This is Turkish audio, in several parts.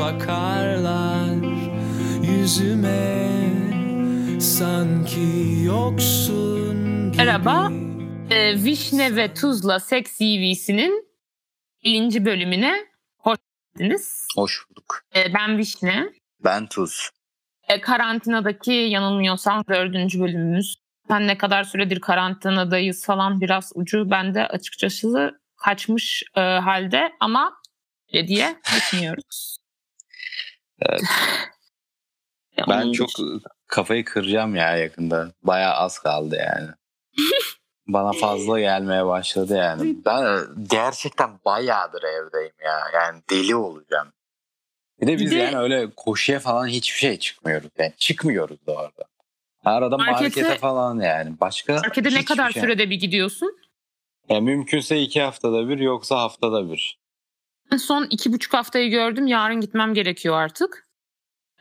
bakarlar yüzüme sanki yoksun gibi. Merhaba. Ee, Vişne ve Tuzla Seks CV'sinin birinci bölümüne hoş geldiniz. Hoş bulduk. Ee, ben Vişne. Ben Tuz. Ee, karantinadaki yanılmıyorsam dördüncü bölümümüz. Ben ne kadar süredir karantinadayız falan biraz ucu bende açıkçası kaçmış e, halde ama diye düşünüyoruz. Evet. Ya Ben çok kafayı kıracağım ya yakında. Bayağı az kaldı yani. Bana fazla gelmeye başladı yani. Ben gerçekten bayağıdır evdeyim ya. Yani deli olacağım. Bir de biz Bir de- yani öyle koşuya falan hiçbir şey çıkmıyoruz. Yani çıkmıyoruz da orada. Arada Markete- markete falan yani. Başka Markete ne kadar şey. sürede bir gidiyorsun? Yani mümkünse iki haftada bir yoksa haftada bir. Ben son iki buçuk haftayı gördüm. Yarın gitmem gerekiyor artık.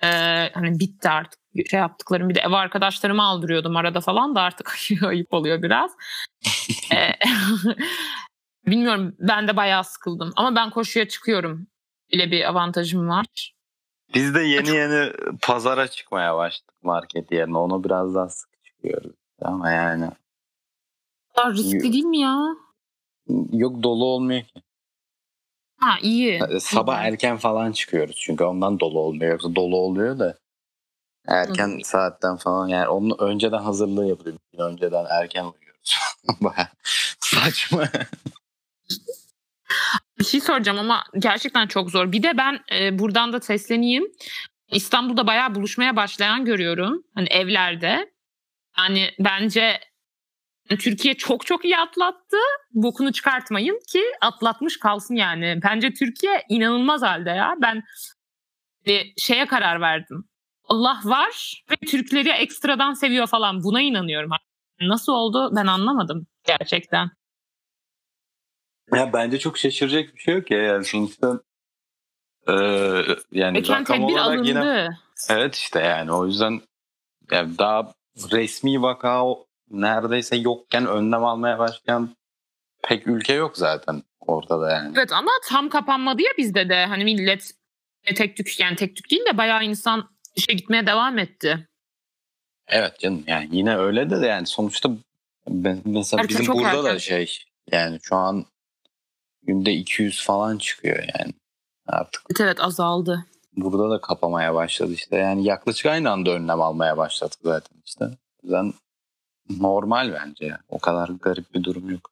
Ee, hani bitti artık şey yaptıklarım. Bir de ev arkadaşlarımı aldırıyordum arada falan da artık ayıp oluyor biraz. Ee, bilmiyorum ben de bayağı sıkıldım. Ama ben koşuya çıkıyorum. Bile bir avantajım var. Biz de yeni yeni pazara çıkmaya başladık market yerine. Onu biraz daha sık çıkıyoruz. Ama yani Daha riskli değil mi ya? yok dolu olmuyor ki. Ha iyi. Sabah İyi. erken falan çıkıyoruz çünkü ondan dolu olmuyor. Yoksa dolu oluyor da erken saatten falan yani onun önceden hazırlığı yapılıyor. Bir önceden erken uyuyoruz. Baya saçma. Bir şey soracağım ama gerçekten çok zor. Bir de ben e, buradan da sesleneyim. İstanbul'da bayağı buluşmaya başlayan görüyorum. Hani evlerde. Yani bence Türkiye çok çok iyi atlattı. Bokunu çıkartmayın ki atlatmış kalsın yani. Bence Türkiye inanılmaz halde ya. Ben şeye karar verdim. Allah var ve Türkleri ekstradan seviyor falan. Buna inanıyorum. Nasıl oldu ben anlamadım gerçekten. ya bence çok şaşıracak bir şey yok ya. Yani sonuçta e, yani Eken rakam olarak alındı. yine evet işte yani o yüzden yani daha resmi vaka neredeyse yokken önlem almaya başlayan pek ülke yok zaten ortada yani. Evet ama tam kapanmadı ya bizde de. Hani millet e, tek tük yani tek tük değil de bayağı insan işe gitmeye devam etti. Evet canım yani yine öyle de, de yani sonuçta ben, mesela Erken, bizim burada da erken. şey yani şu an günde 200 falan çıkıyor yani artık Evet evet azaldı. burada da kapamaya başladı işte yani yaklaşık aynı anda önlem almaya başladık zaten işte. O yüzden normal bence yani. o kadar garip bir durum yok.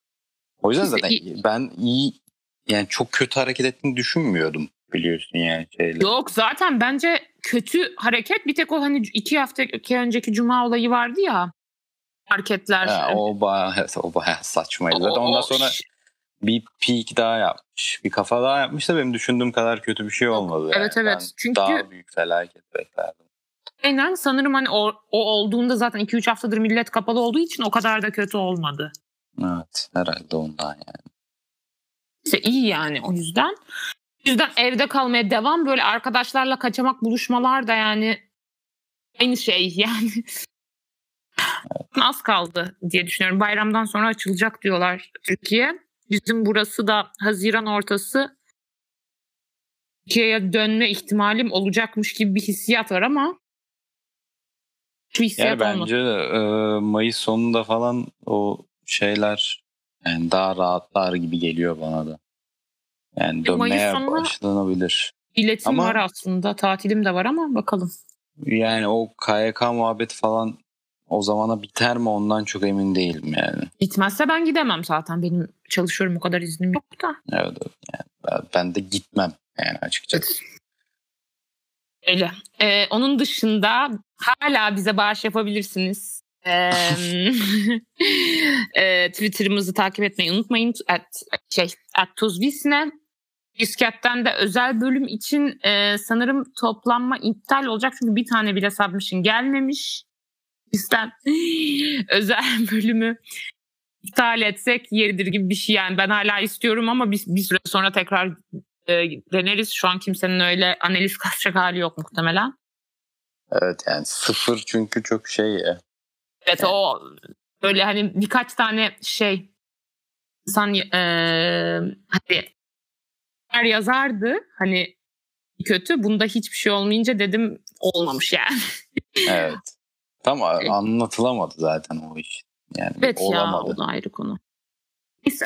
O yüzden zaten ben iyi yani çok kötü hareket ettiğini düşünmüyordum biliyorsun yani şeyle. Yok zaten bence kötü hareket bir tek o hani iki hafta iki önceki cuma olayı vardı ya. Marketler. Ha, o bayağı, o bayağı saçmaydı. Zaten ondan sonra bir peak daha yapmış. Bir kafa daha yapmış da benim düşündüğüm kadar kötü bir şey olmadı. Evet, yani. evet. Ben Çünkü- daha büyük felaket beklerdim. Aynen sanırım hani o, o olduğunda zaten 2-3 haftadır millet kapalı olduğu için o kadar da kötü olmadı. Evet herhalde ondan yani. İşte iyi yani o yüzden. O yüzden evde kalmaya devam böyle arkadaşlarla kaçamak buluşmalar da yani aynı şey yani. Az kaldı diye düşünüyorum. Bayramdan sonra açılacak diyorlar Türkiye. Bizim burası da Haziran ortası Türkiye'ye dönme ihtimalim olacakmış gibi bir hissiyat var ama hiçbir hissiyat Yani bence e, Mayıs sonunda falan o şeyler yani daha rahatlar gibi geliyor bana da. Yani E, dönmeye başlanabilir. Biletim Ama- var aslında. Tatilim de var ama bakalım. Yani o KYK muhabbeti falan o zamana biter mi ondan çok emin değilim yani. Bitmezse ben gidemem zaten. Benim çalışıyorum o kadar iznim yok da. Evet, evet. yani ben- ben de gitmem yani açıkçası. Öyle. Ee, onun dışında hala bize bağış yapabilirsiniz. Ee, e, Twitter'ımızı takip etmeyi unutmayın. At, şey, at Tuzvisne. Biskat'ten de özel bölüm için e, sanırım toplanma iptal olacak. Çünkü bir tane bile submission gelmemiş. Bizden özel bölümü iptal etsek yeridir gibi bir şey yani. Ben hala istiyorum ama bir, bir süre sonra tekrar deneriz. Şu an kimsenin öyle analiz kasacak hali yok muhtemelen. Evet yani sıfır çünkü çok şey ya. Evet o böyle hani birkaç tane şey insan e, hani her yazardı hani kötü. Bunda hiçbir şey olmayınca dedim olmamış yani. Evet. Tam anlatılamadı zaten o iş. Yani Evet ya olamadı. o da ayrı konu. Neyse.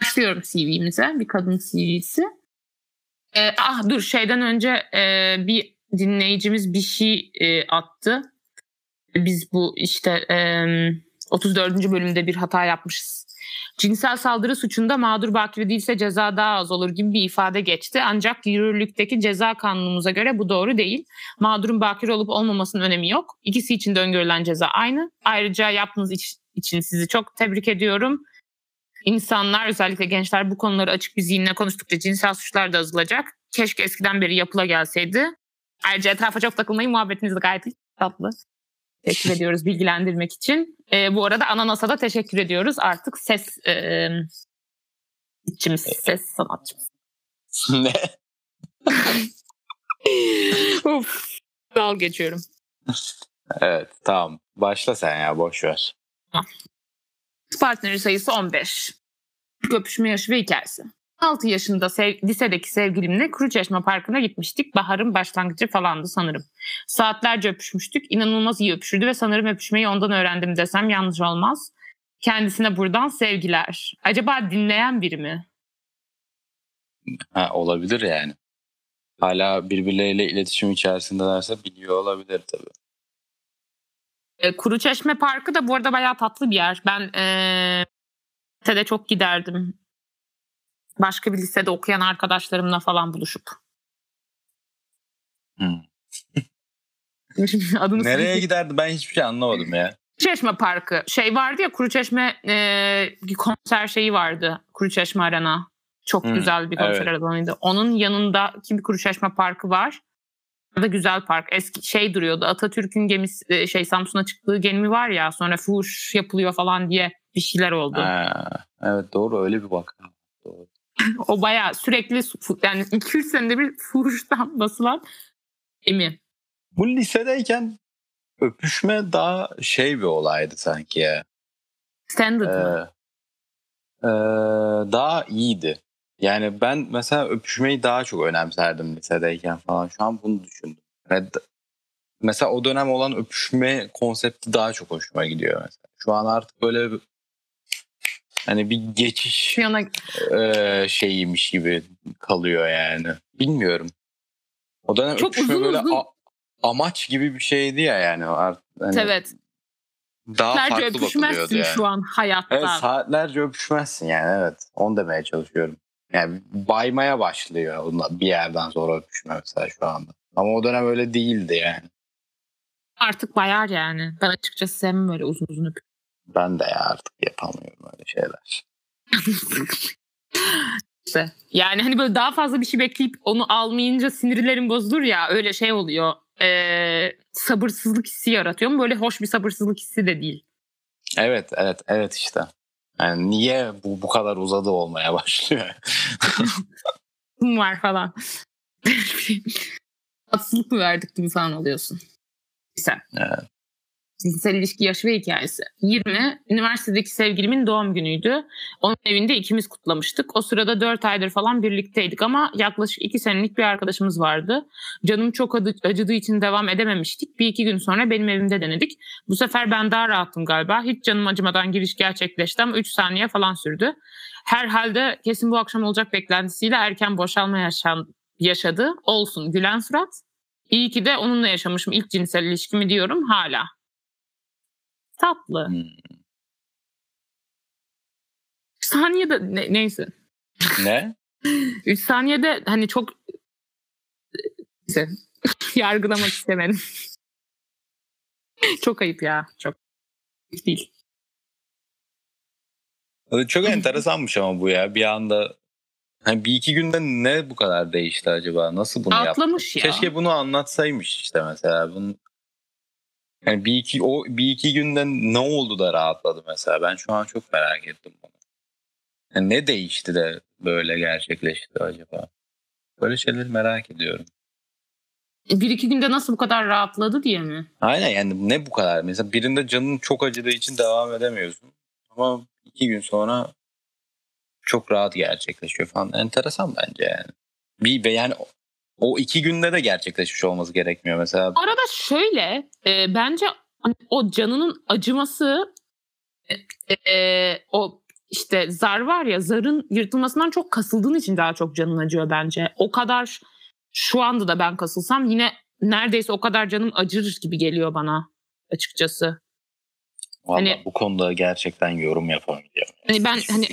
Başlıyorum CV'mize. Bir kadın CV'si. Ee, ah dur şeyden önce e, bir dinleyicimiz bir şey e, attı. Biz bu işte e, 34. bölümde bir hata yapmışız. Cinsel saldırı suçunda mağdur bakire değilse ceza daha az olur gibi bir ifade geçti. Ancak yürürlükteki ceza kanunumuza göre bu doğru değil. Mağdurun bakire olup olmamasının önemi yok. İkisi için de öngörülen ceza aynı. Ayrıca yaptığınız iş için sizi çok tebrik ediyorum. İnsanlar özellikle gençler bu konuları açık bir zihinle konuştukça cinsel suçlar da azalacak. Keşke eskiden beri yapıla gelseydi. Ayrıca etrafa çok takılmayın muhabbetiniz de gayet tatlı. Teşekkür ediyoruz bilgilendirmek için. Ee, bu arada Ananas'a da teşekkür ediyoruz. Artık ses e, içimiz, ses sanatçımız. ne? Uf, dal geçiyorum. Evet tamam. Başla sen ya boş ver. Partneri sayısı 15. Öpüşme yaşı ve hikayesi. 6 yaşında sev- lisedeki sevgilimle Kuruçeşme Parkı'na gitmiştik. Baharın başlangıcı falandı sanırım. Saatlerce öpüşmüştük. İnanılmaz iyi öpüşürdü ve sanırım öpüşmeyi ondan öğrendim desem yanlış olmaz. Kendisine buradan sevgiler. Acaba dinleyen biri mi? Ha, olabilir yani. Hala birbirleriyle iletişim içerisindelerse biliyor olabilir tabii. E, Kuruçeşme Parkı da bu arada bayağı tatlı bir yer. Ben e, lisede çok giderdim. Başka bir lisede okuyan arkadaşlarımla falan buluşup. Hmm. Adını Nereye giderdi ben hiçbir şey anlamadım ya. Çeşme Parkı. Şey vardı ya Kuruçeşme e, konser şeyi vardı. Kuruçeşme Arena. Çok Hmm, güzel bir konser evet. alanıydı. Onun yanındaki bir Kuruçeşme Parkı var. Orada güzel park. Eski şey duruyordu. Atatürk'ün gemisi e, şey Samsun'a çıktığı gemi var ya sonra fuhuş yapılıyor falan diye bir şeyler oldu. Ha, evet doğru öyle bir bak. Doğru. O bayağı sürekli yani 2-3 senede bir fuhuştan basılan gemi. Bu lisedeyken öpüşme daha şey bir olaydı sanki ya. Standard mı? Ee, ee, daha iyiydi. Yani ben mesela öpüşmeyi daha çok önemserdim lisedeyken falan. Şu an bunu düşündüm. Yani mesela o dönem olan öpüşme konsepti daha çok hoşuma gidiyor mesela. Şu an artık böyle hani bir geçiş yana e, şeyiymiş gibi kalıyor yani. Bilmiyorum. O dönem Çok öpüşme uzun böyle uzun- a- amaç gibi bir şeydi ya yani. Artık, hani evet. daha Saatlerce farklı öpüşmezsin yani. şu an hayatta. Evet saatlerce öpüşmezsin yani evet. Onu demeye çalışıyorum. Yani baymaya başlıyor bir yerden sonra öpüşme mesela şu anda. Ama o dönem öyle değildi yani. Artık bayar yani. Ben açıkçası sevmem öyle uzun uzun öpüp. Ben de ya artık yapamıyorum öyle şeyler. İşte. Yani hani böyle daha fazla bir şey bekleyip onu almayınca sinirlerim bozulur ya öyle şey oluyor. Ee, sabırsızlık hissi yaratıyor mu? Böyle hoş bir sabırsızlık hissi de değil. Evet evet evet işte. Yani niye bu bu kadar uzadı olmaya başlıyor? Kim var falan. Tatsızlık mı verdik gibi falan oluyorsun. Güzel. Evet. Cinsel ilişki yaşı ve hikayesi. 20. Üniversitedeki sevgilimin doğum günüydü. Onun evinde ikimiz kutlamıştık. O sırada 4 aydır falan birlikteydik ama yaklaşık 2 senelik bir arkadaşımız vardı. Canım çok acıdığı için devam edememiştik. Bir iki gün sonra benim evimde denedik. Bu sefer ben daha rahattım galiba. Hiç canım acımadan giriş gerçekleşti ama 3 saniye falan sürdü. Herhalde kesin bu akşam olacak beklentisiyle erken boşalma yaşan, yaşadı. Olsun gülen surat. İyi ki de onunla yaşamışım ilk cinsel ilişkimi diyorum hala. Tatlı. Hmm. saniyede ne- neyse. Ne? 3 saniyede hani çok neyse. yargılamak istemedim. çok ayıp ya. Çok değil. Çok enteresanmış ama bu ya. Bir anda hani bir iki günde ne bu kadar değişti acaba? Nasıl bunu yaptı? Atlamış ya. Keşke bunu anlatsaymış işte mesela. Bunun yani bir iki o bir iki günde ne oldu da rahatladı mesela? Ben şu an çok merak ettim bunu. Yani ne değişti de böyle gerçekleşti acaba? Böyle şeyleri merak ediyorum. Bir iki günde nasıl bu kadar rahatladı diye mi? Aynen yani ne bu kadar? Mesela birinde canın çok acıdığı için devam edemiyorsun. Ama iki gün sonra çok rahat gerçekleşiyor falan. Enteresan bence yani. Bir ve yani O iki günde de gerçekleşmiş olması gerekmiyor mesela. Arada şöyle e, bence hani o canının acıması e, e, o işte zar var ya zarın yırtılmasından çok kasıldığın için daha çok canın acıyor bence. O kadar şu anda da ben kasılsam yine neredeyse o kadar canım acır gibi geliyor bana açıkçası. Vallahi Hani- bu konuda gerçekten yorum yapamayacağım. Hani ben Hiçbir hani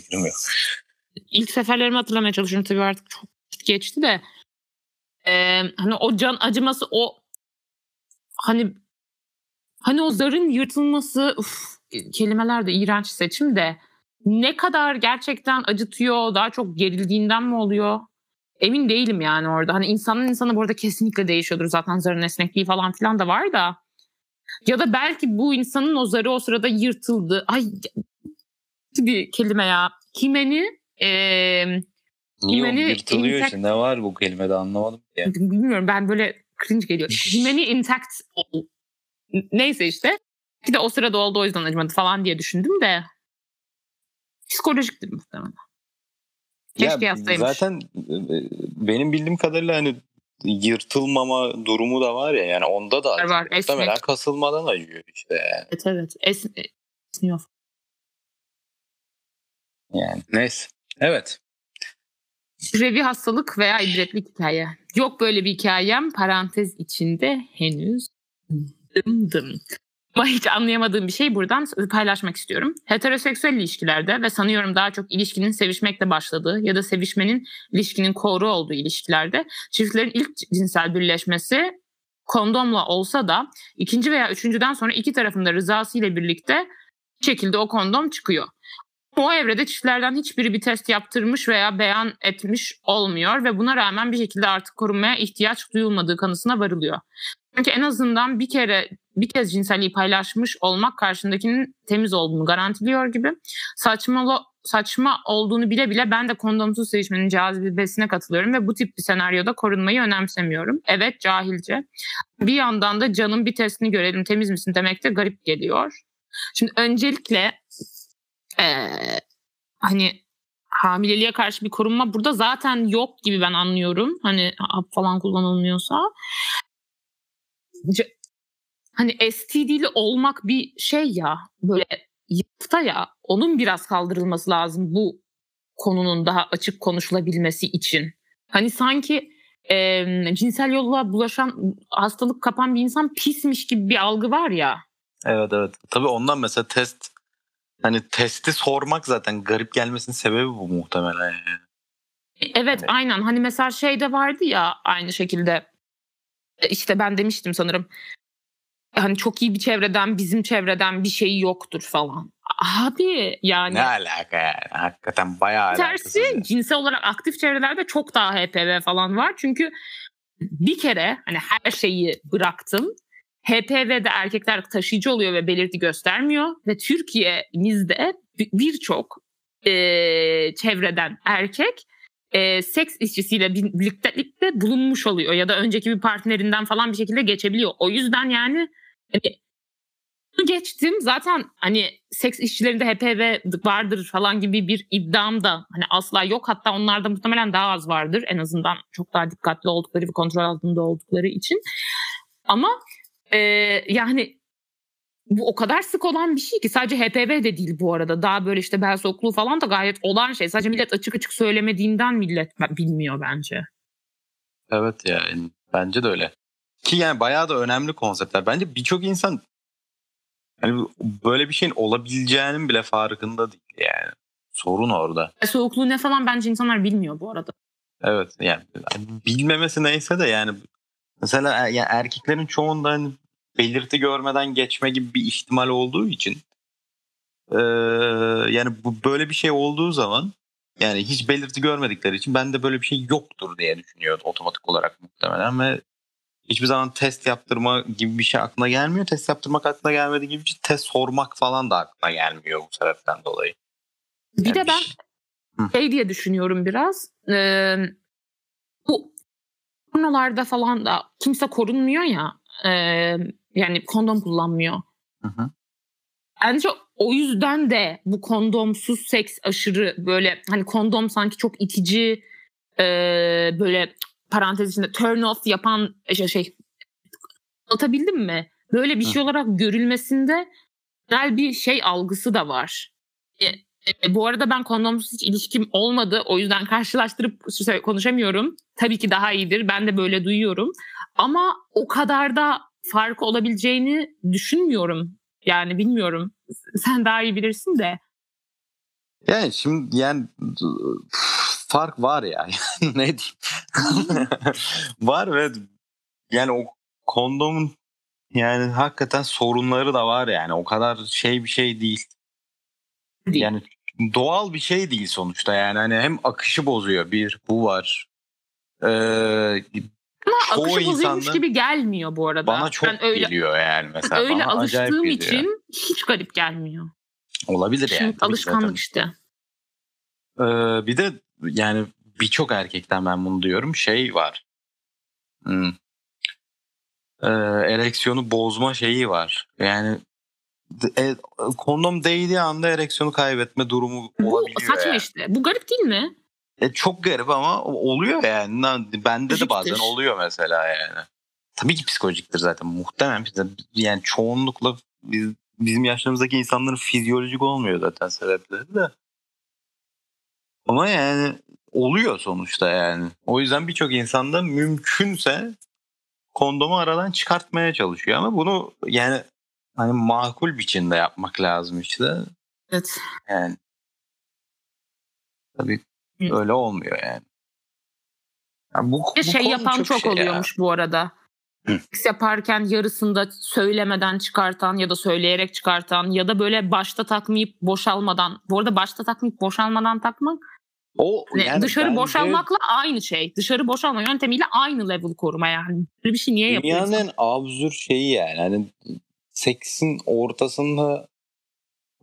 ilk seferlerimi hatırlamaya çalışıyorum tabii artık çok geçti de Ee, hani o can acıması o hani hani o zarın yırtılması uf, kelimeler de iğrenç seçim de ne kadar gerçekten acıtıyor daha çok gerildiğinden mi oluyor? Emin değilim yani orada. Hani insanın insana bu arada kesinlikle değişiyordur. Zaten zarın esnekliği falan filan da var da. Ya da belki bu insanın o zarı o sırada yırtıldı. Ay bir kelime ya. Himeni eee Niye Himeni yırtılıyor intact- işte? Ne var bu kelimede anlamadım ki. bilmiyorum ben böyle cringe geliyor. Himeni intact. Neyse işte. Bir de o sırada oldu o yüzden acımadı falan diye düşündüm de. Psikolojiktir muhtemelen. Keşke yazsaymış. Zaten e, benim bildiğim kadarıyla hani yırtılmama durumu da var ya yani onda da Var, var, acıyor. Muhtemelen kasılmadan acıyor işte yani. Evet evet. Es, esniyor. yani. Neyse. Evet. Revi hastalık veya ibretlik hikaye. Yok böyle bir hikayem. Parantez içinde henüz dım dım. Ama hiç anlayamadığım bir şey buradan paylaşmak istiyorum. Heteroseksüel ilişkilerde ve sanıyorum daha çok ilişkinin sevişmekle başladığı ya da sevişmenin ilişkinin koru olduğu ilişkilerde çiftlerin ilk cinsel birleşmesi kondomla olsa da ikinci veya üçüncüden sonra iki tarafın da rızası ile birlikte bir şekilde o kondom çıkıyor. O evrede çiftlerden hiçbiri bir test yaptırmış veya beyan etmiş olmuyor ve buna rağmen bir şekilde artık korunmaya ihtiyaç duyulmadığı kanısına varılıyor. Çünkü en azından bir kere bir kez cinselliği paylaşmış olmak karşındakinin temiz olduğunu garantiliyor gibi. Saçma saçma olduğunu bile bile ben de kondomsuz sevişmenin cazibesine katılıyorum ve bu tip bir senaryoda korunmayı önemsemiyorum. Evet cahilce. Bir yandan da canım bir testini görelim temiz misin demek de garip geliyor. Şimdi öncelikle ee, hani hamileliğe karşı bir korunma burada zaten yok gibi ben anlıyorum. Hani hap falan kullanılmıyorsa. Hani STD'li olmak bir şey ya böyle yafta ya onun biraz kaldırılması lazım bu konunun daha açık konuşulabilmesi için. Hani sanki e, cinsel yolla bulaşan hastalık kapan bir insan pismiş gibi bir algı var ya. Evet evet. Tabii ondan mesela test hani testi sormak zaten garip gelmesinin sebebi bu muhtemelen yani. Evet Evet. aynen hani mesela şeyde vardı ya aynı şekilde E, işte ben demiştim sanırım hani çok iyi bir çevreden bizim çevreden bir şey yoktur falan. Abi yani Ne alaka yani? Hakikaten bayağı tersi yani. cinsel olarak aktif çevrelerde çok daha HPV falan var. Çünkü bir kere hani her şeyi bıraktım. HPV'de erkekler taşıyıcı oluyor ve belirti göstermiyor. Ve Türkiye'mizde bi- birçok e, çevreden erkek e, seks işçisiyle bir- birliktelikte bulunmuş oluyor. Ya da önceki bir partnerinden falan bir şekilde geçebiliyor. O yüzden yani hani, geçtim zaten hani seks işçilerinde HPV vardır falan gibi bir iddiam da hani asla yok. Hatta onlarda muhtemelen daha az vardır. En azından çok daha dikkatli oldukları ve kontrol altında oldukları için. Ama e, yani bu o kadar sık olan bir şey ki sadece HPV de değil bu arada. Daha böyle işte bel sokluğu falan da gayet olan şey. Sadece millet açık açık söylemediğinden millet bilmiyor bence. Evet yani bence de öyle. Ki yani bayağı da önemli konseptler. Bence birçok insan hani böyle bir şeyin olabileceğinin bile farkında değil yani. Sorun orada. Soğukluğu ne falan bence insanlar bilmiyor bu arada. Evet yani bilmemesi neyse de yani mesela yani erkeklerin çoğunda hani belirti görmeden geçme gibi bir ihtimal olduğu için eee, yani bu böyle bir şey olduğu zaman yani hiç belirti görmedikleri için ben de böyle bir şey yoktur diye düşünüyorum otomatik olarak muhtemelen ve hiçbir zaman test yaptırma gibi bir şey aklına gelmiyor. Test yaptırmak aklına gelmediği gibi bir şey, test sormak falan da aklına gelmiyor bu sebepten dolayı. Bir Yani de ben Hı. şey diye düşünüyorum biraz. Ee, pornolarda falan da kimse korunmuyor ya. e, yani kondom kullanmıyor. Hı hı. Bence o yüzden de bu kondomsuz seks aşırı böyle hani kondom sanki çok itici e, böyle parantez içinde turn off yapan şey, şey anlatabildim mi? Böyle bir şey olarak görülmesinde genel bir şey algısı da var. E, e, bu arada ben kondomsuz hiç ilişkim olmadı. O yüzden karşılaştırıp konuşamıyorum. Tabii ki daha iyidir. Ben de böyle duyuyorum. Ama o kadar da fark olabileceğini düşünmüyorum. Yani bilmiyorum. Sen daha iyi bilirsin de. Yani şimdi yani fark var ya. ne diyeyim? var ve yani o kondomun yani hakikaten sorunları da var yani. O kadar şey bir şey değil. Değil. Yani doğal bir şey değil sonuçta yani. Hani hem akışı bozuyor bir bu var. Ee, ama akışı bozuyormuş gibi gelmiyor bu arada. Bana çok ben öyle, geliyor yani mesela. Öyle bana alıştığım için hiç garip gelmiyor. Olabilir Şimdi yani. alışkanlık işte. Ee, bir de yani birçok erkekten ben bunu diyorum. Şey var. Hmm. Ee, ereksiyonu bozma şeyi var. Yani e, kondom değdiği anda ereksiyonu kaybetme durumu Bu olabiliyor. saçma yani. işte. Bu garip değil mi? E, çok garip ama oluyor yani. Bende de bazen oluyor mesela yani. Tabii ki psikolojiktir zaten. Muhtemelen yani çoğunlukla biz, bizim yaşlarımızdaki insanların fizyolojik olmuyor zaten sebepleri de. Ama yani oluyor sonuçta yani. O yüzden birçok insanda mümkünse kondomu aradan çıkartmaya çalışıyor ama bunu yani hani makul biçimde yapmak lazım işte. Evet. Yani tabii Hı. öyle olmuyor yani. yani bu, bu şey yapan çok, çok şey oluyormuş ya. bu arada. Seks yaparken yarısında söylemeden çıkartan ya da söyleyerek çıkartan ya da böyle başta takmayıp boşalmadan. Bu arada başta takmayıp boşalmadan takmak o yani dışarı boşalmakla aynı şey. Dışarı boşalma yöntemiyle aynı level koruma yani. Böyle bir şey niye yapıyorsun? Dünyanın en absürt şeyi yani. Hani seksin ortasında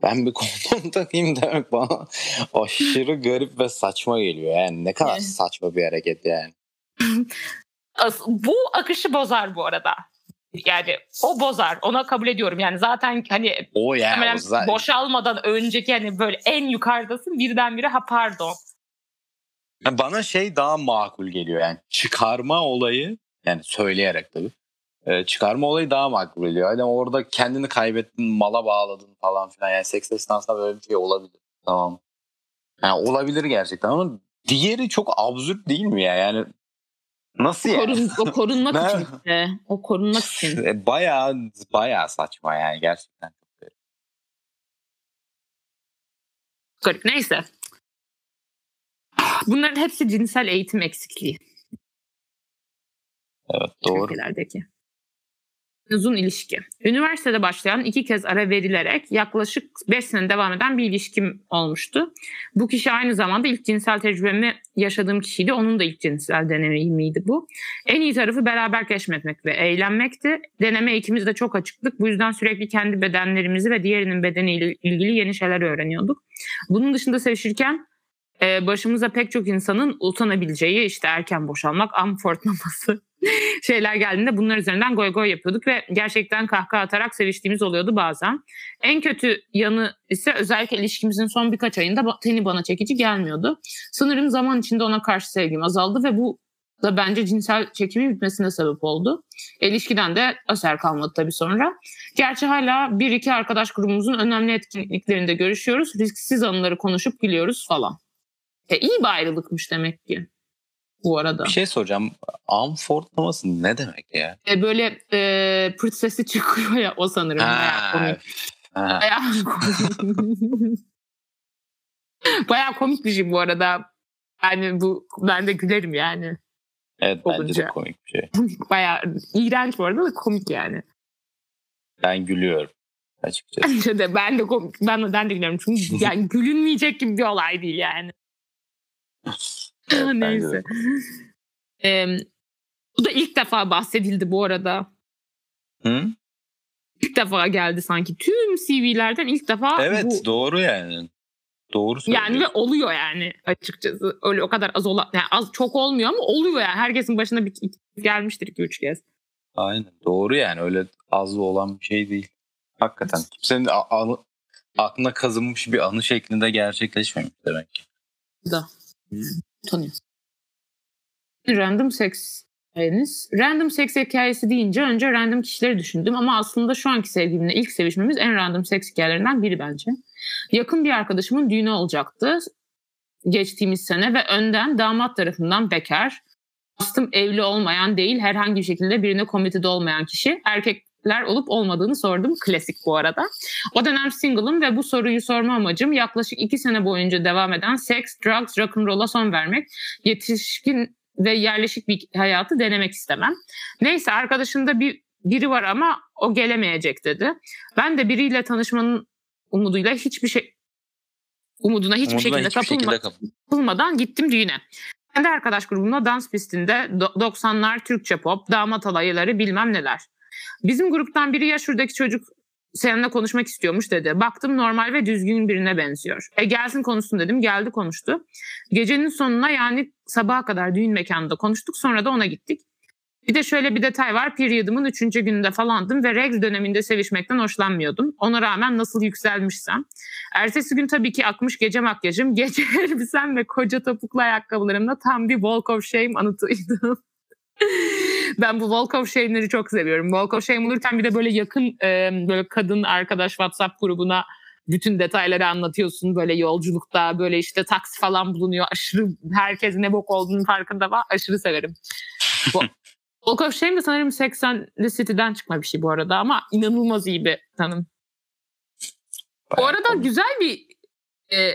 ben bir kondom takayım demek bana aşırı garip ve saçma geliyor. Yani ne kadar saçma bir hareket yani. bu akışı bozar bu arada. Yani o bozar. Ona kabul ediyorum. Yani zaten hani o yani o zaten... boşalmadan önceki hani böyle en yukarıdasın birdenbire ha pardon. Yani bana şey daha makul geliyor yani çıkarma olayı yani söyleyerek tabii e, çıkarma olayı daha makul geliyor. Yani orada kendini kaybettin, mala bağladın falan filan. Yani seks esnasında böyle bir şey olabilir. Tamam. Yani olabilir gerçekten ama diğeri çok absürt değil mi ya? Yani nasıl yani? Korun, o korunmak için işte. O korunmak için. E, bayağı, bayağı saçma yani gerçekten. Garip. Neyse. Bunların hepsi cinsel eğitim eksikliği. Evet doğru. Ülkelerdeki uzun ilişki. Üniversitede başlayan iki kez ara verilerek yaklaşık 5 sene devam eden bir ilişkim olmuştu. Bu kişi aynı zamanda ilk cinsel tecrübemi yaşadığım kişiydi. Onun da ilk cinsel deneyimiydi bu. En iyi tarafı beraber keşfetmek ve eğlenmekti. Deneme ikimiz de çok açıktık. Bu yüzden sürekli kendi bedenlerimizi ve diğerinin bedeniyle ilgili yeni şeyler öğreniyorduk. Bunun dışında sevişirken e, başımıza pek çok insanın utanabileceği işte erken boşalmak, amfort maması şeyler geldiğinde bunlar üzerinden goy goy yapıyorduk ve gerçekten kahkaha atarak seviştiğimiz oluyordu bazen. En kötü yanı ise özellikle ilişkimizin son birkaç ayında teni bana çekici gelmiyordu. Sanırım zaman içinde ona karşı sevgim azaldı ve bu da bence cinsel çekimin bitmesine sebep oldu. İlişkiden de eser kalmadı tabii sonra. Gerçi hala bir iki arkadaş grubumuzun önemli etkinliklerinde görüşüyoruz. Risksiz anıları konuşup gülüyoruz falan. E, iyi bir ayrılıkmış demek ki bu arada. Bir şey soracağım. Amfortlaması ne demek ya? E, böyle e, pırt sesi çıkıyor ya o sanırım. Ha. Bayağı komik. Ha. Bayağı komik. bayağı komik bir şey bu arada. Yani bu ben de gülerim yani. Evet olunca. bence de komik bir şey. bayağı iğrenç bu arada da komik yani. Ben gülüyorum açıkçası. Bence de ben de komik. Ben, ben de gülüyorum çünkü yani gülünmeyecek gibi bir olay değil yani. Neyse. Ee, bu da ilk defa bahsedildi bu arada. Hı? İlk defa geldi sanki. Tüm CV'lerden ilk defa Evet bu. doğru yani. Doğru söylüyorsun. Yani ve oluyor yani açıkçası. Öyle o kadar az olan yani az çok olmuyor ama oluyor yani. Herkesin başına bir gelmiştir iki üç kez. Aynen. Doğru yani. Öyle az olan bir şey değil. Hakikaten. Kimsenin anı, aklına kazınmış bir anı şeklinde gerçekleşmemiş demek ki. Da. Tanıyor. Random seks hikayeniz. Random seks hikayesi deyince önce random kişileri düşündüm ama aslında şu anki sevgilimle ilk sevişmemiz en random seks hikayelerinden biri bence. Yakın bir arkadaşımın düğünü olacaktı geçtiğimiz sene ve önden damat tarafından bekar. Aslım evli olmayan değil herhangi bir şekilde birine komitede olmayan kişi. Erkekler olup olmadığını sordum. Klasik bu arada. O dönem single'ım ve bu soruyu sorma amacım yaklaşık iki sene boyunca devam eden seks, drugs, rock'n'roll'a son vermek. Yetişkin ve yerleşik bir hayatı denemek istemem. Neyse arkadaşında bir biri var ama o gelemeyecek dedi. Ben de biriyle tanışmanın umuduyla hiçbir şey umuduna hiçbir Umuduna şekilde, hiçbir kapılma, şekilde kapıl- kapılmadan gittim düğüne. Kendi arkadaş grubumla dans pistinde do- 90'lar Türkçe pop, damat alayları bilmem neler. Bizim gruptan biri ya şuradaki çocuk seninle konuşmak istiyormuş dedi. Baktım normal ve düzgün birine benziyor. E gelsin konuşsun dedim. Geldi konuştu. Gecenin sonuna yani sabaha kadar düğün mekanında konuştuk. Sonra da ona gittik. Bir de şöyle bir detay var. Period'ımın üçüncü gününde falandım ve regl döneminde sevişmekten hoşlanmıyordum. Ona rağmen nasıl yükselmişsem. Ertesi gün tabii ki akmış gece makyajım, gece elbisem ve koca topuklu ayakkabılarımla tam bir walk of shame anıtıydım. ben bu walk of shame'leri çok seviyorum. Walk of shame olurken bir de böyle yakın e, böyle kadın arkadaş WhatsApp grubuna bütün detayları anlatıyorsun böyle yolculukta böyle işte taksi falan bulunuyor aşırı herkes ne bok olduğunun farkında var aşırı severim. Bu, Walk of Shame de sanırım 80'li City'den çıkma bir şey bu arada ama inanılmaz iyi bir tanım. Bu Bayağı arada komik. güzel bir e,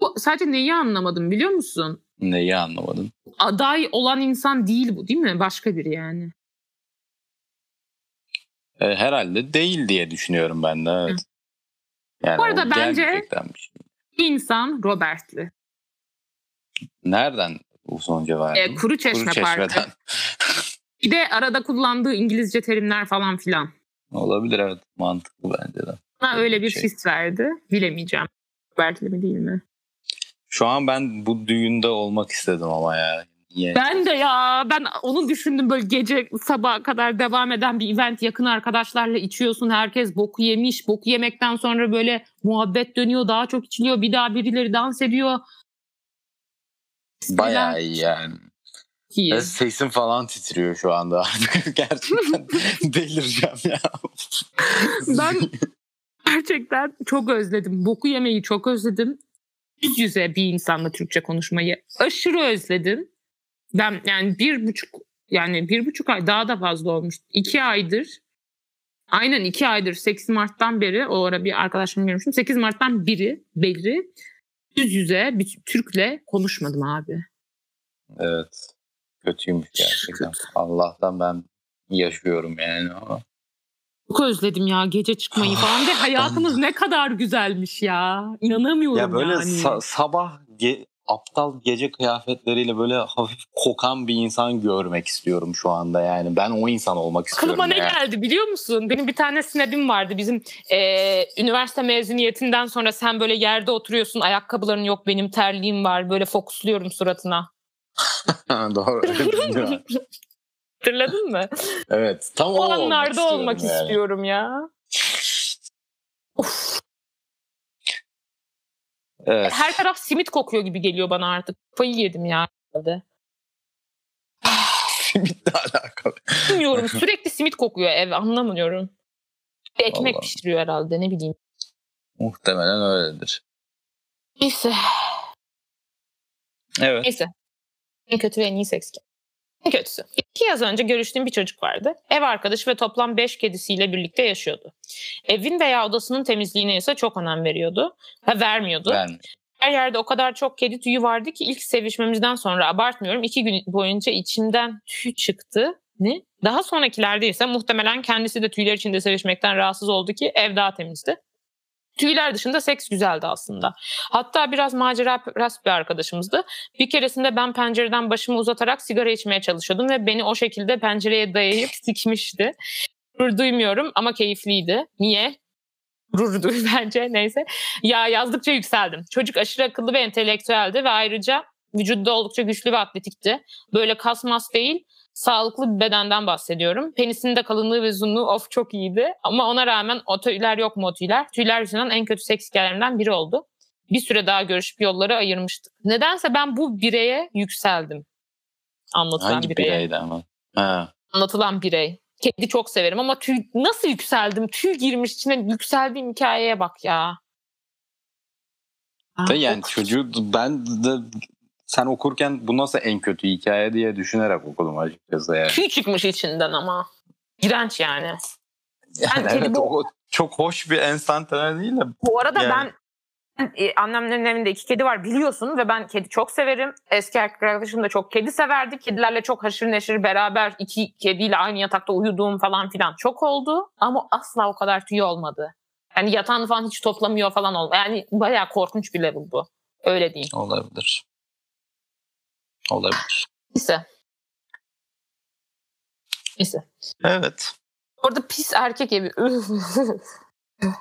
bu- sadece neyi anlamadım biliyor musun? Neyi anlamadın? Aday olan insan değil bu değil mi? Başka biri yani. E, herhalde değil diye düşünüyorum ben de evet. Yani Bu arada bence- şey. İnsan Robert'li. Nereden bu sonuca vardın? E, Kuru Çeşme Kuru Parkı. Bir de arada kullandığı İngilizce terimler falan filan. Olabilir evet. Mantıklı bence de. Bana öyle bir Şey. his verdi. Bilemeyeceğim. Robert'li mi değil mi? Şu an ben bu düğünde olmak istedim ama ya. Niye? Ben de ya ben onu düşündüm böyle gece sabaha kadar devam eden bir event yakın arkadaşlarla içiyorsun herkes boku yemiş boku yemekten sonra böyle muhabbet dönüyor daha çok içiliyor bir daha birileri dans ediyor. Bayağı iyi yani. iyi. Sesim falan titriyor şu anda artık. Gerçekten delireceğim ya. Ben gerçekten çok özledim. Boku yemeyi çok özledim. Yüz yüze bir insanla Türkçe konuşmayı aşırı özledim. Ben yani bir buçuk yani bir buçuk ay daha da fazla olmuş. İki aydır aynen iki aydır 8 Mart'tan beri o ara bir arkadaşımı görmüştüm. 8 Mart'tan biri beri yüz yüze bir Türk'le konuşmadım abi. evet. Kötüymüş gerçekten. Allah'tan ben yaşıyorum yani ama. Çok özledim ya gece çıkmayı falan ve hayatımız ne kadar güzelmiş ya. İnanamıyorum Ya böyle yani. sa- sabah ge- aptal gece kıyafetleriyle böyle hafif kokan bir insan görmek istiyorum şu anda yani. Ben o insan olmak istiyorum. Aklıma ne geldi biliyor musun? Benim bir tane snap'im vardı. Bizim eee, üniversite mezuniyetinden sonra sen böyle yerde oturuyorsun. Ayakkabıların yok benim terliğim var. Böyle fokusluyorum suratına. Doğru. Bilmiyorum. Hatırladın mı? evet. Tam O o anlarda olmak yani. istiyorum ya. Of, Evet. her taraf simit kokuyor gibi geliyor bana artık. Kafayı yedim ya. Simitle alakalı. Bilmiyorum sürekli simit kokuyor ev anlamıyorum. Bir ekmek Allah. pişiriyor herhalde ne bileyim. Muhtemelen öyledir. Neyse. Evet. Neyse. En kötü ve en iyi seks. En kötüsü. İki yaz önce görüştüğüm bir çocuk vardı. Ev arkadaşı ve toplam beş kedisiyle birlikte yaşıyordu. Evin veya odasının temizliğine ise çok önem veriyordu. Ha vermiyordu. Ben Her yerde o kadar çok kedi tüyü vardı ki ilk sevişmemizden sonra abartmıyorum. iki gün boyunca içimden tüy çıktı. Ne? Daha sonrakilerde ise muhtemelen kendisi de tüyler içinde sevişmekten rahatsız oldu ki ev daha temizdi. Tüyler dışında seks güzeldi aslında. Hatta biraz macera rast bir arkadaşımızdı. Bir keresinde ben pencereden başımı uzatarak sigara içmeye çalışıyordum ve beni o şekilde pencereye dayayıp sikmişti. Gurur duymuyorum ama keyifliydi. Niye? Gurur duy bence neyse. Ya yazdıkça yükseldim. Çocuk aşırı akıllı ve entelektüeldi ve ayrıca vücudda oldukça güçlü ve atletikti. Böyle kasmas değil, sağlıklı bir bedenden bahsediyorum. Penisinin de kalınlığı ve uzunluğu of çok iyiydi. Ama ona rağmen o tüyler yok mu o tüyler? Tüyler yüzünden en kötü seks hikayelerimden biri oldu. Bir süre daha görüşüp yolları ayırmıştık. Nedense ben bu bireye yükseldim. anlatılan Hangi bireye. bireydi ama? Ha. Anlatılan birey. Kedi çok severim ama tüy nasıl yükseldim? Tüy girmiş içine yükseldiğim hikayeye bak ya. Da yani çocuğu ben de sen okurken bu nasıl en kötü hikaye diye düşünerek okudum açıkçası yani. Tüy çıkmış içinden ama. İğrenç yani. yani kedi evet bu- o çok hoş bir enstantane değil de Bu arada Yani. ben e, annemlerin evinde iki kedi var biliyorsun ve ben kedi çok severim. Eski erkek arkadaşım da çok kedi severdi. Kedilerle çok haşır neşir beraber iki kediyle aynı yatakta uyuduğum falan filan çok oldu. Ama asla o kadar tüy olmadı. Yani yatağını falan hiç toplamıyor falan oldu. Yani bayağı korkunç bir level bu. Öyle diyeyim. olabilir. Olabilir. Neyse. Neyse. Evet. Orada pis erkek evi.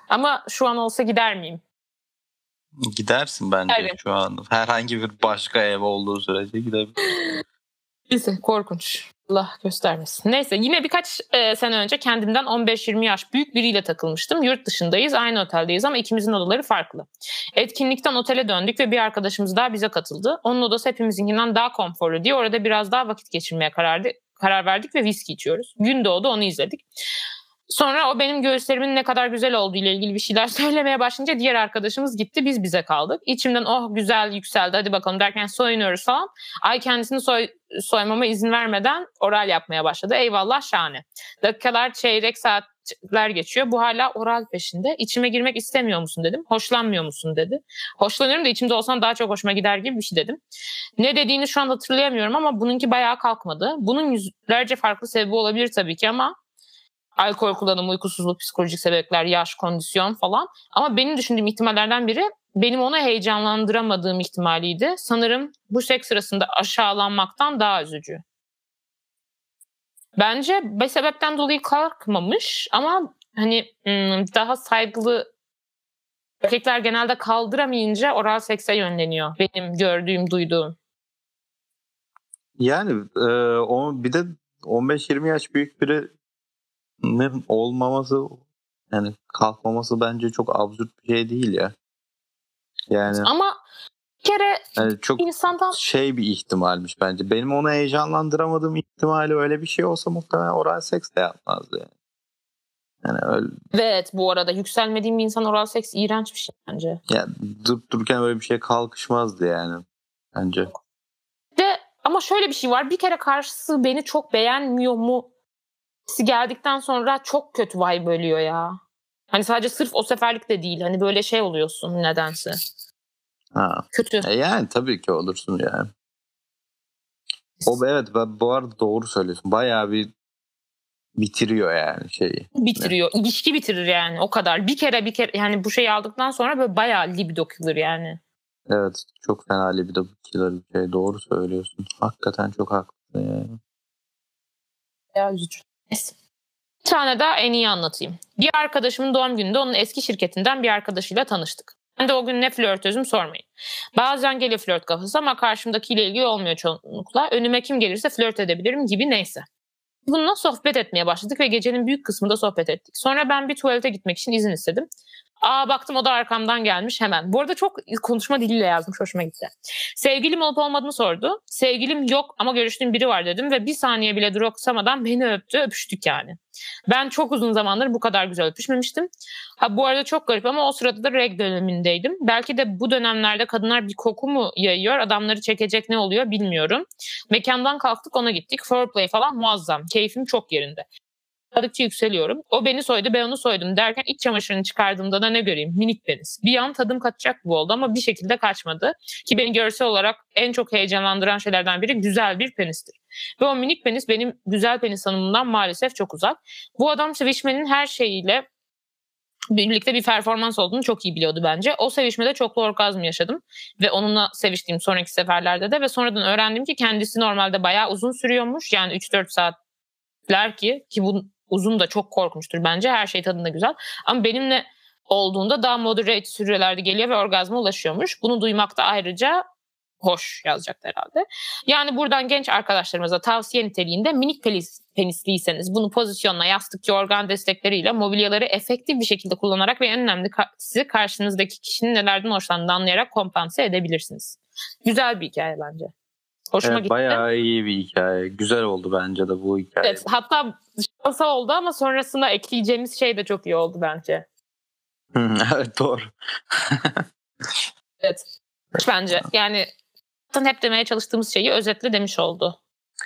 Ama şu an olsa gider miyim? Gidersin bence Giderim. şu an. Herhangi bir başka ev olduğu sürece gidebilir. Neyse korkunç. Allah göstermesin. Neyse yine birkaç e, sene önce kendimden 15-20 yaş büyük biriyle takılmıştım. Yurt dışındayız, aynı oteldeyiz ama ikimizin odaları farklı. Etkinlikten otele döndük ve bir arkadaşımız daha bize katıldı. Onun odası hepimizinkinden daha konforlu diye orada biraz daha vakit geçirmeye karar, karar verdik ve viski içiyoruz. Gün doğdu onu izledik. Sonra o benim göğüslerimin ne kadar güzel olduğu ile ilgili bir şeyler söylemeye başlayınca diğer arkadaşımız gitti biz bize kaldık. İçimden oh güzel yükseldi hadi bakalım derken soyunuyoruz falan. Ay kendisini soy, soymama izin vermeden oral yapmaya başladı. Eyvallah şahane. Dakikalar çeyrek saatler geçiyor. Bu hala oral peşinde. İçime girmek istemiyor musun dedim. Hoşlanmıyor musun dedi. Hoşlanıyorum da içimde olsan daha çok hoşuma gider gibi bir şey dedim. Ne dediğini şu an hatırlayamıyorum ama bununki bayağı kalkmadı. Bunun yüzlerce farklı sebebi olabilir tabii ki ama alkol kullanımı, uykusuzluk, psikolojik sebepler, yaş, kondisyon falan. Ama benim düşündüğüm ihtimallerden biri benim onu heyecanlandıramadığım ihtimaliydi. Sanırım bu seks sırasında aşağılanmaktan daha üzücü. Bence bir sebepten dolayı kalkmamış ama hani hmm, daha saygılı erkekler genelde kaldıramayınca oral sekse yönleniyor. Benim gördüğüm, duyduğum. Yani e, o bir de 15-20 yaş büyük birinin olmaması yani kalkmaması bence çok absürt bir şey değil ya. Yani, Ama bir kere yani çok insandan şey bir ihtimalmiş bence. Benim onu heyecanlandıramadığım ihtimali öyle bir şey olsa muhtemelen oral seks de yapmazdı yani. Yani öyle evet bu arada yükselmediğim bir insan oral seks iğrenç bir şey bence. yani durup dururken öyle bir şeye kalkışmazdı yani. Bence. de ama şöyle bir şey var. Bir kere karşısı beni çok beğenmiyor mu? Hissi geldikten sonra çok kötü vibe bölüyor ya. Hani sadece sırf o seferlik de değil. Hani böyle şey oluyorsun nedense. Ha. Kötü. E yani tabii ki olursun yani. O evet ben- bu arada doğru söylüyorsun. Bayağı bir bitiriyor yani şeyi. Bitiriyor. İlişki bitirir yani o kadar. Bir kere bir kere yani bu şeyi aldıktan sonra böyle bayağı libido killer yani. Evet çok fena libido killer bir şey. Doğru söylüyorsun. Hakikaten çok haklısın yani. Bayağı üzücü. Neyse. Bir tane daha en iyi anlatayım. Bir arkadaşımın doğum gününde onun eski şirketinden bir arkadaşıyla tanıştık. Ben de o gün ne flörtözüm sormayın. Bazen geliyor flört kafası ama karşımdakiyle ilgili olmuyor çoğunlukla. Önüme kim gelirse flört edebilirim gibi neyse. Bununla sohbet etmeye başladık ve gecenin büyük kısmında sohbet ettik. Sonra ben bir tuvalete gitmek için izin istedim. Aa baktım o da arkamdan gelmiş hemen. Bu arada çok konuşma diliyle yazmış hoşuma gitti. Sevgilim olup olmadığını sordu. Sevgilim yok ama görüştüğüm biri var dedim ve bir saniye bile duraksamadan beni öptü öpüştük yani. Ben çok uzun zamandır bu kadar güzel öpüşmemiştim. Ha bu arada çok garip ama o sırada da reg dönemindeydim. Belki de bu dönemlerde kadınlar bir koku mu yayıyor adamları çekecek ne oluyor bilmiyorum. Mekandan kalktık ona gittik. Foreplay falan muazzam. Keyfim çok yerinde. Kadıkça yükseliyorum. O beni soydu ben onu soydum derken iç çamaşırını çıkardığımda da ne göreyim? Minik penis. Bir an tadım kaçacak bu oldu ama bir şekilde kaçmadı. Ki beni görsel olarak en çok heyecanlandıran şeylerden biri güzel bir penistir. Ve o minik penis benim güzel penis tanımımdan maalesef çok uzak. Bu adam sevişmenin her şeyiyle birlikte bir performans olduğunu çok iyi biliyordu bence. O sevişmede çoklu orgazm yaşadım. Ve onunla seviştiğim sonraki seferlerde de ve sonradan öğrendim ki kendisi normalde bayağı uzun sürüyormuş. Yani 3-4 saatler ki ki bu uzun da çok korkunçtur bence. Her şey tadında güzel. Ama benimle olduğunda daha moderate sürelerde geliyor ve orgazma ulaşıyormuş. Bunu duymak da ayrıca hoş yazacaktı herhalde. Yani buradan genç arkadaşlarımıza tavsiye niteliğinde minik penis, penisliyseniz bunu pozisyonla, yastıkçı organ destekleriyle mobilyaları efektif bir şekilde kullanarak ve en önemli sizi karşınızdaki kişinin nelerden hoşlandığını anlayarak kompanse edebilirsiniz. Güzel bir hikaye bence. Hoşuma Evet, gitti. bayağı iyi bir hikaye. Güzel oldu bence de bu hikaye. Evet, hatta şansa oldu ama sonrasında ekleyeceğimiz şey de çok iyi oldu bence. Evet doğru. Evet. Bence yani zaten hep demeye çalıştığımız şeyi özetle demiş oldu.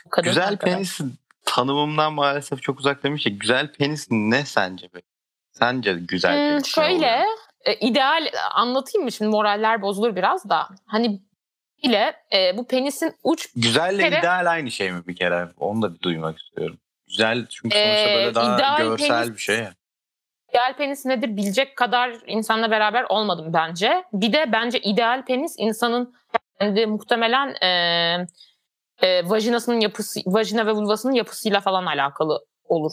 Kadın Güzel penis tanımımdan maalesef çok uzak demiş ya. Güzel penis ne sence be? Sence güzel Hmm, penis şöyle e, ideal anlatayım mı şimdi moraller bozulur biraz da. Hani ile e, bu penisin uç Güzelle kere- ideal aynı şey mi bir kere? Onu da bir duymak istiyorum. Güzel çünkü sonuçta Ee, böyle daha ideal görsel penis- bir şey ideal penis nedir bilecek kadar insanla beraber olmadım bence. Bir de bence ideal penis insanın kendi muhtemelen e, e, vajinasının yapısı, vajina ve vulvasının yapısıyla falan alakalı olur.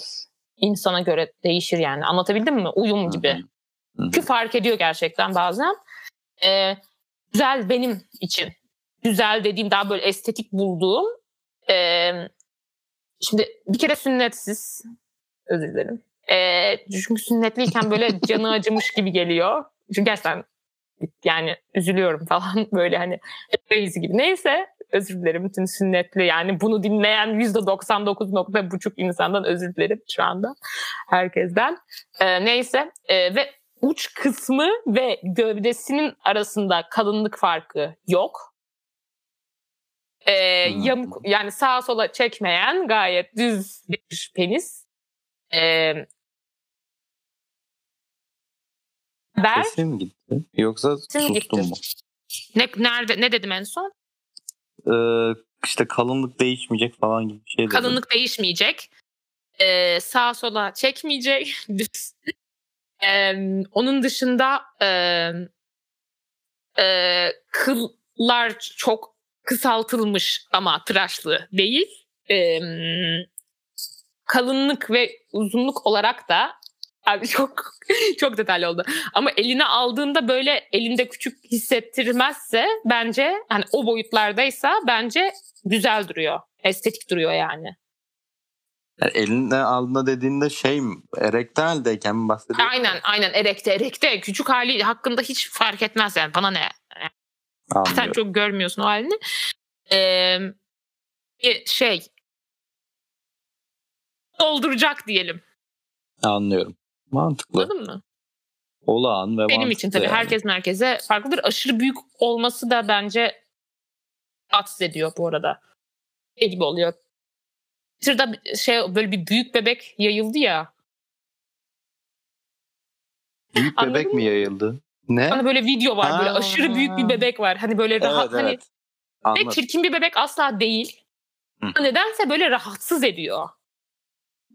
İnsana göre değişir yani. Anlatabildim mi? Uyum gibi. Hı hı. Çünkü fark ediyor gerçekten bazen. Ee, güzel benim için. Güzel dediğim daha böyle estetik bulduğum. ee, şimdi bir kere sünnetsiz. Özür dilerim. Ee, çünkü sünnetliyken böyle canı acımış gibi geliyor. Çünkü gerçekten yani üzülüyorum falan böyle hani crazy gibi. Neyse özür dilerim bütün sünnetli yani bunu dinleyen %99.5 insandan özür dilerim şu anda herkesten. Ee, neyse Ee, ve uç kısmı ve gövdesinin arasında kalınlık farkı yok. Ee, Hmm. yamuk yani sağa sola çekmeyen gayet düz bir penis. Ee, ben Sesin mi gitti? Yoksa Sesim gitti. mu? ne nerede ne dedim en son? Ee, işte kalınlık değişmeyecek falan gibi bir şey dedim. Kalınlık değişmeyecek. Ee, sağa sola çekmeyecek. Düz. Ee, onun dışında e, e, kıllar çok kısaltılmış ama tıraşlı değil. Ee, kalınlık ve uzunluk olarak da abi çok çok detaylı oldu. Ama eline aldığında böyle elinde küçük hissettirmezse bence hani o boyutlardaysa bence güzel duruyor. Estetik duruyor yani. Yani eline aldığında dediğinde şey mi? Erektaldeyken mi bahsediyorsun? Aynen aynen erekte erekte. Küçük hali hakkında hiç fark etmez yani bana ne. Sen Anlıyorum. çok görmüyorsun o halini. Ee, şey dolduracak diyelim. Anlıyorum. Mantıklı. Anladın mı? Olağan ve Benim için tabii yani. herkes merkeze farklıdır. Aşırı büyük olması da bence rahatsız ediyor bu arada. Şey gibi oluyor. Twitter'da bir şey böyle bir büyük bebek yayıldı ya. Büyük bebek mi yayıldı? Ne? Hani böyle video var böyle Ha. aşırı büyük bir bebek var. Hani böyle rahat evet, hani evet. ve Anladım. çirkin bir bebek asla değil. Hı. Nedense böyle rahatsız ediyor.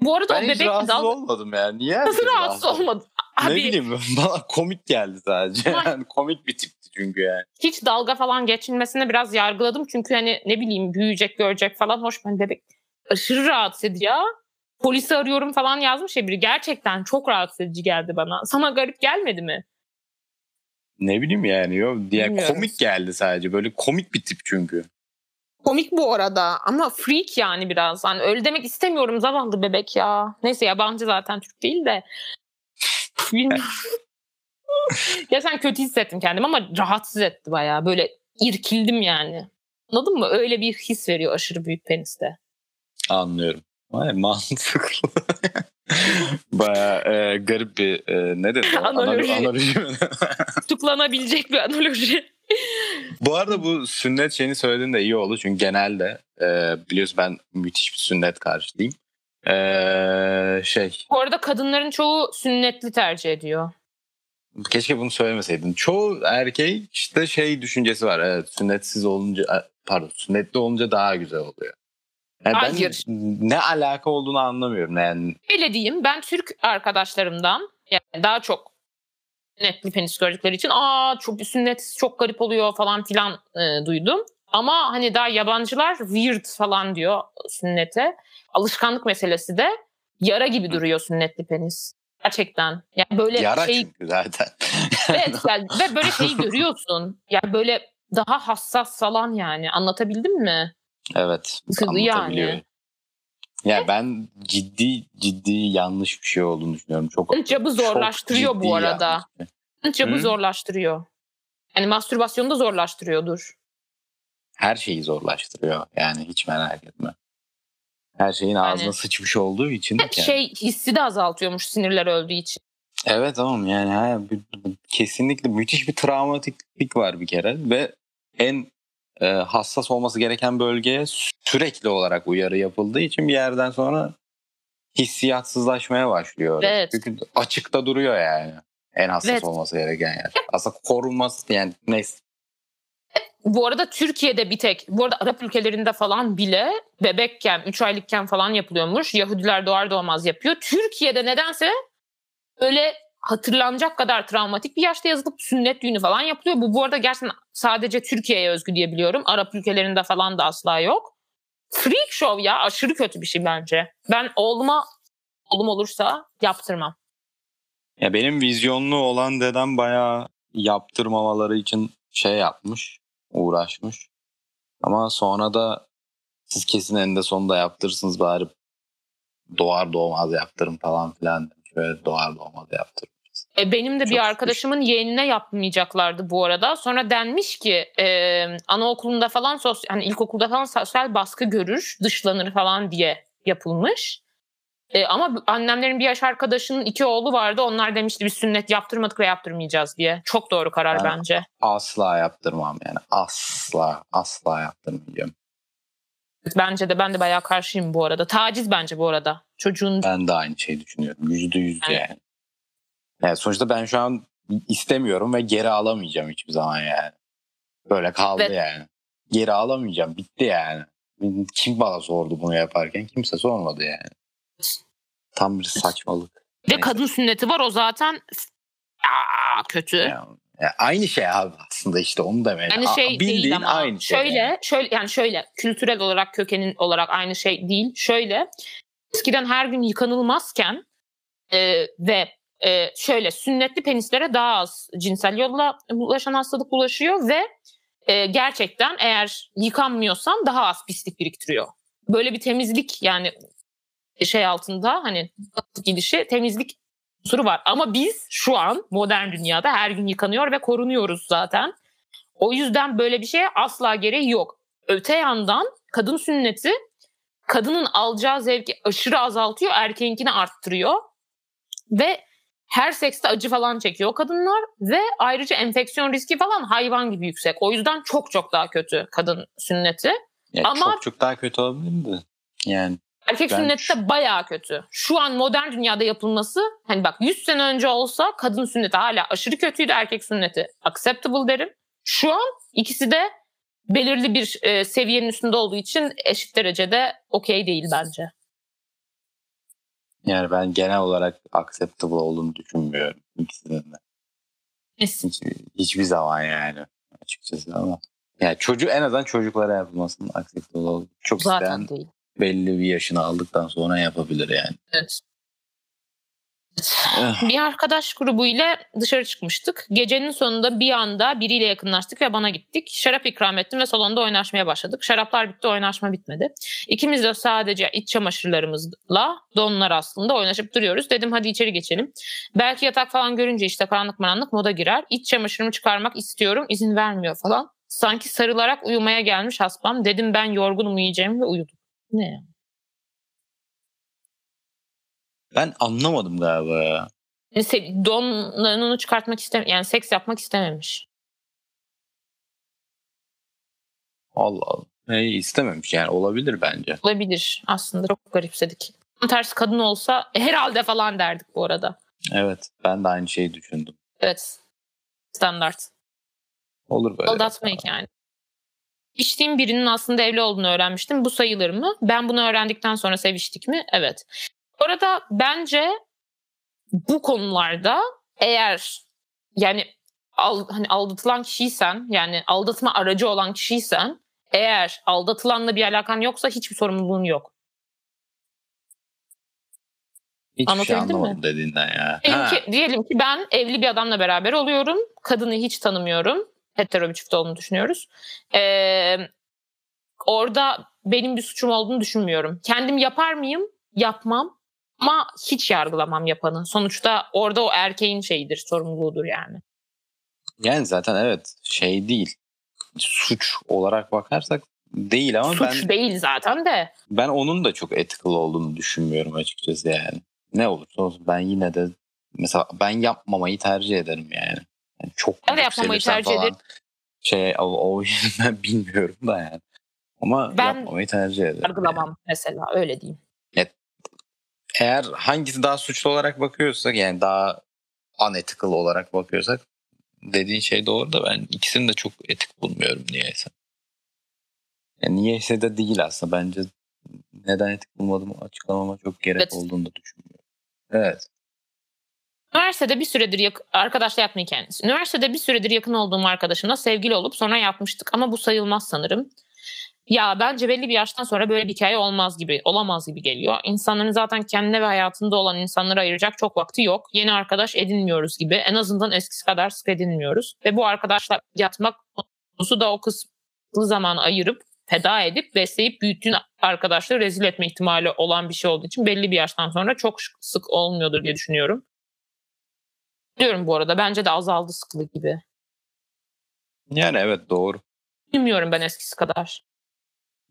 Bu arada Ben o hiç bebek rahatsız dalga... olmadım ya. Niye Nasıl rahatsız olmadı? Ne Abi bileyim bana komik geldi sadece. Yani komik bir tipti çünkü yani. hiç dalga falan geçilmesine biraz yargıladım. Çünkü hani ne bileyim büyüyecek görecek falan. Hoş ben bebek aşırı rahatsız ediyor. Polisi arıyorum falan yazmış ya biri. Gerçekten çok rahatsız edici geldi bana. Sana garip gelmedi mi? Ne bileyim yani. Yok, diğer Bilmiyorum. komik geldi sadece. Böyle komik bir tip çünkü. Komik bu arada ama freak yani biraz. Hani öyle demek istemiyorum zavallı bebek ya. Neyse yabancı zaten Türk değil de. Bilmiyorum. ya sen kötü hissettim kendimi ama rahatsız etti bayağı. Böyle irkildim yani. Anladın mı? Öyle bir his veriyor aşırı büyük peniste. Anlıyorum. Vay mantıklı. Baya e, garip bir e, ne dedi? Analoji. Analo- analoji? Tutuklanabilecek bir analoji. bu arada bu sünnet şeyini söylediğin de iyi oldu. Çünkü genelde e, biliyorsun ben müthiş bir sünnet karşıyım. E, şey Bu arada kadınların çoğu sünnetli tercih ediyor. keşke bunu söylemeseydin. Çoğu erkek işte şey düşüncesi var. Evet sünnetsiz olunca e, pardon sünnetli olunca daha güzel oluyor. Yani ben ne alaka olduğunu anlamıyorum. Yani Öyle diyeyim ben Türk arkadaşlarımdan yani daha çok sünnetli penis gördükleri için aa çok sünnet çok garip oluyor falan filan e, duydum. Ama hani daha yabancılar weird falan diyor sünnete. Alışkanlık meselesi de yara gibi duruyor sünnetli penis. Gerçekten. Yani böyle yara şey çünkü zaten. evet yani ve böyle şeyi görüyorsun. Yani böyle daha hassas falan yani. Anlatabildim mi? Evet. Yani. anlatabiliyor. Ya ben ciddi ciddi yanlış bir şey olduğunu düşünüyorum. Çok Cabı zorlaştırıyor çok bu arada. Cabı Hı? zorlaştırıyor. Yani mastürbasyonu da zorlaştırıyordur. her şeyi zorlaştırıyor. Yani hiç merak etme. Her şeyin ağzına Yani- sıçmış olduğu için. yani. Şey hissi de azaltıyormuş sinirler öldüğü için. Evet tamam yani ha, kesinlikle müthiş bir travmatiklik var bir kere ve en e, hassas olması gereken bölgeye sürekli olarak uyarı yapıldığı için bir yerden sonra hissiyatsızlaşmaya başlıyor. Evet. Çünkü açıkta duruyor yani. En hassas Evet. olması gereken yer. Aslında korunması yani neyse. Bu arada Türkiye'de bir tek, bu arada Arap ülkelerinde falan bile bebekken, 3 aylıkken falan yapılıyormuş. Yahudiler doğar doğmaz yapıyor. Türkiye'de nedense öyle hatırlanacak kadar travmatik bir yaşta yazılıp sünnet düğünü falan yapılıyor. Bu bu arada gerçekten sadece Türkiye'ye özgü diye biliyorum. Arap ülkelerinde falan da asla yok. Freak show ya aşırı kötü bir şey bence. Ben oğluma oğlum olursa yaptırmam. Ya benim vizyonlu olan dedem bayağı yaptırmamaları için şey yapmış, uğraşmış. Ama sonra da siz kesin eninde sonunda yaptırırsınız bari doğar doğmaz yaptırın falan filan demiş. Böyle doğar doğmaz yaptırın. E, benim de Çok bir arkadaşımın yeğenine yapmayacaklardı bu arada. Sonra denmiş ki e, anaokulunda falan sosyal, hani ilkokulda falan sosyal baskı görür, dışlanır falan diye yapılmış. E, ama annemlerin bir yaş arkadaşının iki oğlu vardı. Onlar demişti biz sünnet yaptırmadık ve yaptırmayacağız diye. Çok doğru karar Ben- bence. Asla yaptırmam yani. Asla, asla yaptırmayacağım. Bence de ben de bayağı karşıyım bu arada. Taciz bence bu arada. Çocuğun Ben de aynı şeyi düşünüyorum. Yüzde yüz Evet. yani. Yani. Sonuçta ben şu an istemiyorum ve geri alamayacağım hiçbir zaman yani. Böyle kaldı Evet. yani. Geri alamayacağım. Bitti yani. Kim bana sordu bunu yaparken? Kimse sormadı yani. Tam bir saçmalık. ve Neyse. kadın sünneti var o zaten Aa, kötü. Ya, ya aynı şey abi aslında işte onu demeye. Yani A- şey bildiğin değil ama aynı şey. şöyle yani. şöyle yani şöyle kültürel olarak kökenin olarak aynı şey değil. Şöyle eskiden her gün yıkanılmazken e, ve e, şöyle sünnetli penislere daha az cinsel yolla bulaşan hastalık bulaşıyor ve e, gerçekten eğer yıkanmıyorsan daha az pislik biriktiriyor. Böyle bir temizlik yani şey altında hani gidişi temizlik unsuru var. Ama biz şu an modern dünyada her gün yıkanıyor ve korunuyoruz zaten. O yüzden böyle bir şeye asla gereği yok. Öte yandan kadın sünneti kadının alacağı zevki aşırı azaltıyor, erkeğinkini arttırıyor. Ve her sekste acı falan çekiyor kadınlar ve ayrıca enfeksiyon riski falan hayvan gibi yüksek. O yüzden çok çok daha kötü kadın sünneti. Ya ama- çok çok daha kötü olabilir de. Yani Erkek Ben sünneti de bayağı kötü. Şu an modern dünyada yapılması hani bak 100 sene önce olsa kadın sünneti hala aşırı kötüydü erkek sünneti acceptable derim. Şu an ikisi de belirli bir e, seviyenin üstünde olduğu için eşit derecede okey değil bence. Yani ben genel olarak acceptable olduğunu düşünmüyorum ikisinin de. Hiç, hiçbir zaman yani açıkçası ama. Yani çocuğu en azından çocuklara yapılmasının acceptable olduğu. Çok Zaten isteyen değil. belli bir yaşını aldıktan sonra yapabilir yani. Evet. Eh, Bir arkadaş grubuyla dışarı çıkmıştık. Gecenin sonunda bir anda biriyle yakınlaştık ve bana gittik. Şarap ikram ettim ve salonda oynaşmaya başladık. Şaraplar bitti, oynaşma bitmedi. İkimiz de sadece iç çamaşırlarımızla donlar aslında oynaşıp duruyoruz. Dedim hadi içeri geçelim. Belki yatak falan görünce işte karanlık maranlık moda girer. İç çamaşırımı çıkarmak istiyorum, izin vermiyor falan. Sanki sarılarak uyumaya gelmiş hasbam. Dedim ben yorgunum uyuyacağım ve uyudum. Ne ya? Ben anlamadım galiba ya. Se- donlarını çıkartmak istem yani seks yapmak istememiş. Allah Allah. E, istememiş yani olabilir bence. Olabilir aslında çok garipsedik. Tam tersi kadın olsa "E, herhalde falan derdik bu arada. Evet ben de aynı şeyi düşündüm. Evet. Standart. Olur böyle. Aldatmayık yani. İçtiğim birinin aslında evli olduğunu öğrenmiştim. Bu sayılır mı? Ben bunu öğrendikten sonra seviştik mi? Evet. Bu arada bence bu konularda eğer yani al, hani aldatılan kişiysen yani aldatma aracı olan kişiysen eğer aldatılanla bir alakan yoksa hiçbir sorumluluğun yok. Hiçbir şey Anlatabildim mi? anlamadım dediğinden ya. Diyelim ki, diyelim ki ben evli bir adamla beraber oluyorum. Kadını hiç tanımıyorum. Hetero bir çift olduğunu düşünüyoruz. Ee, orada benim bir suçum olduğunu düşünmüyorum. Kendim yapar mıyım? Yapmam. Ama hiç yargılamam yapanı. Sonuçta orada o erkeğin şeyidir, sorumluluğudur yani. Yani zaten evet şey değil. suç olarak bakarsak değil ama Suç ben değil zaten de. ben onun da çok ethical olduğunu düşünmüyorum açıkçası yani. Ne olursa olsun ben yine de mesela ben yapmamayı tercih ederim yani. yani çok Ben de yapmamayı tercih falan ederim. Şey o, o ben bilmiyorum da yani. Ama Ben yapmamayı tercih ederim. Yargılamam mesela öyle diyeyim. Eğer hangisi daha suçlu olarak bakıyorsak yani daha unethical olarak bakıyorsak dediğin şey doğru da ben ikisini de çok etik bulmuyorum niyeyse. Yani niyeyse de değil aslında bence neden etik bulmadığımı açıklamama çok gerek Evet. olduğunu da düşünmüyorum. Evet. Üniversitede bir süredir yak- arkadaşla yapma hikayesi. Üniversitede bir süredir yakın olduğum arkadaşımla sevgili olup sonra yapmıştık ama bu sayılmaz sanırım. Ya bence belli bir yaştan sonra böyle bir hikaye olmaz gibi, olamaz gibi geliyor. İnsanların zaten kendine ve hayatında olan insanlara ayıracak çok vakti yok. Yeni arkadaş edinmiyoruz gibi. En azından eskisi kadar sık edinmiyoruz. Ve bu arkadaşla yatmak konusu da o kısmı zamanı ayırıp feda edip besleyip büyüttüğün arkadaşları rezil etme ihtimali olan bir şey olduğu için belli bir yaştan sonra çok sık olmuyordur diye düşünüyorum. Diyorum bu arada bence de azaldı sıklık gibi. Yani evet doğru. Bilmiyorum ben eskisi kadar.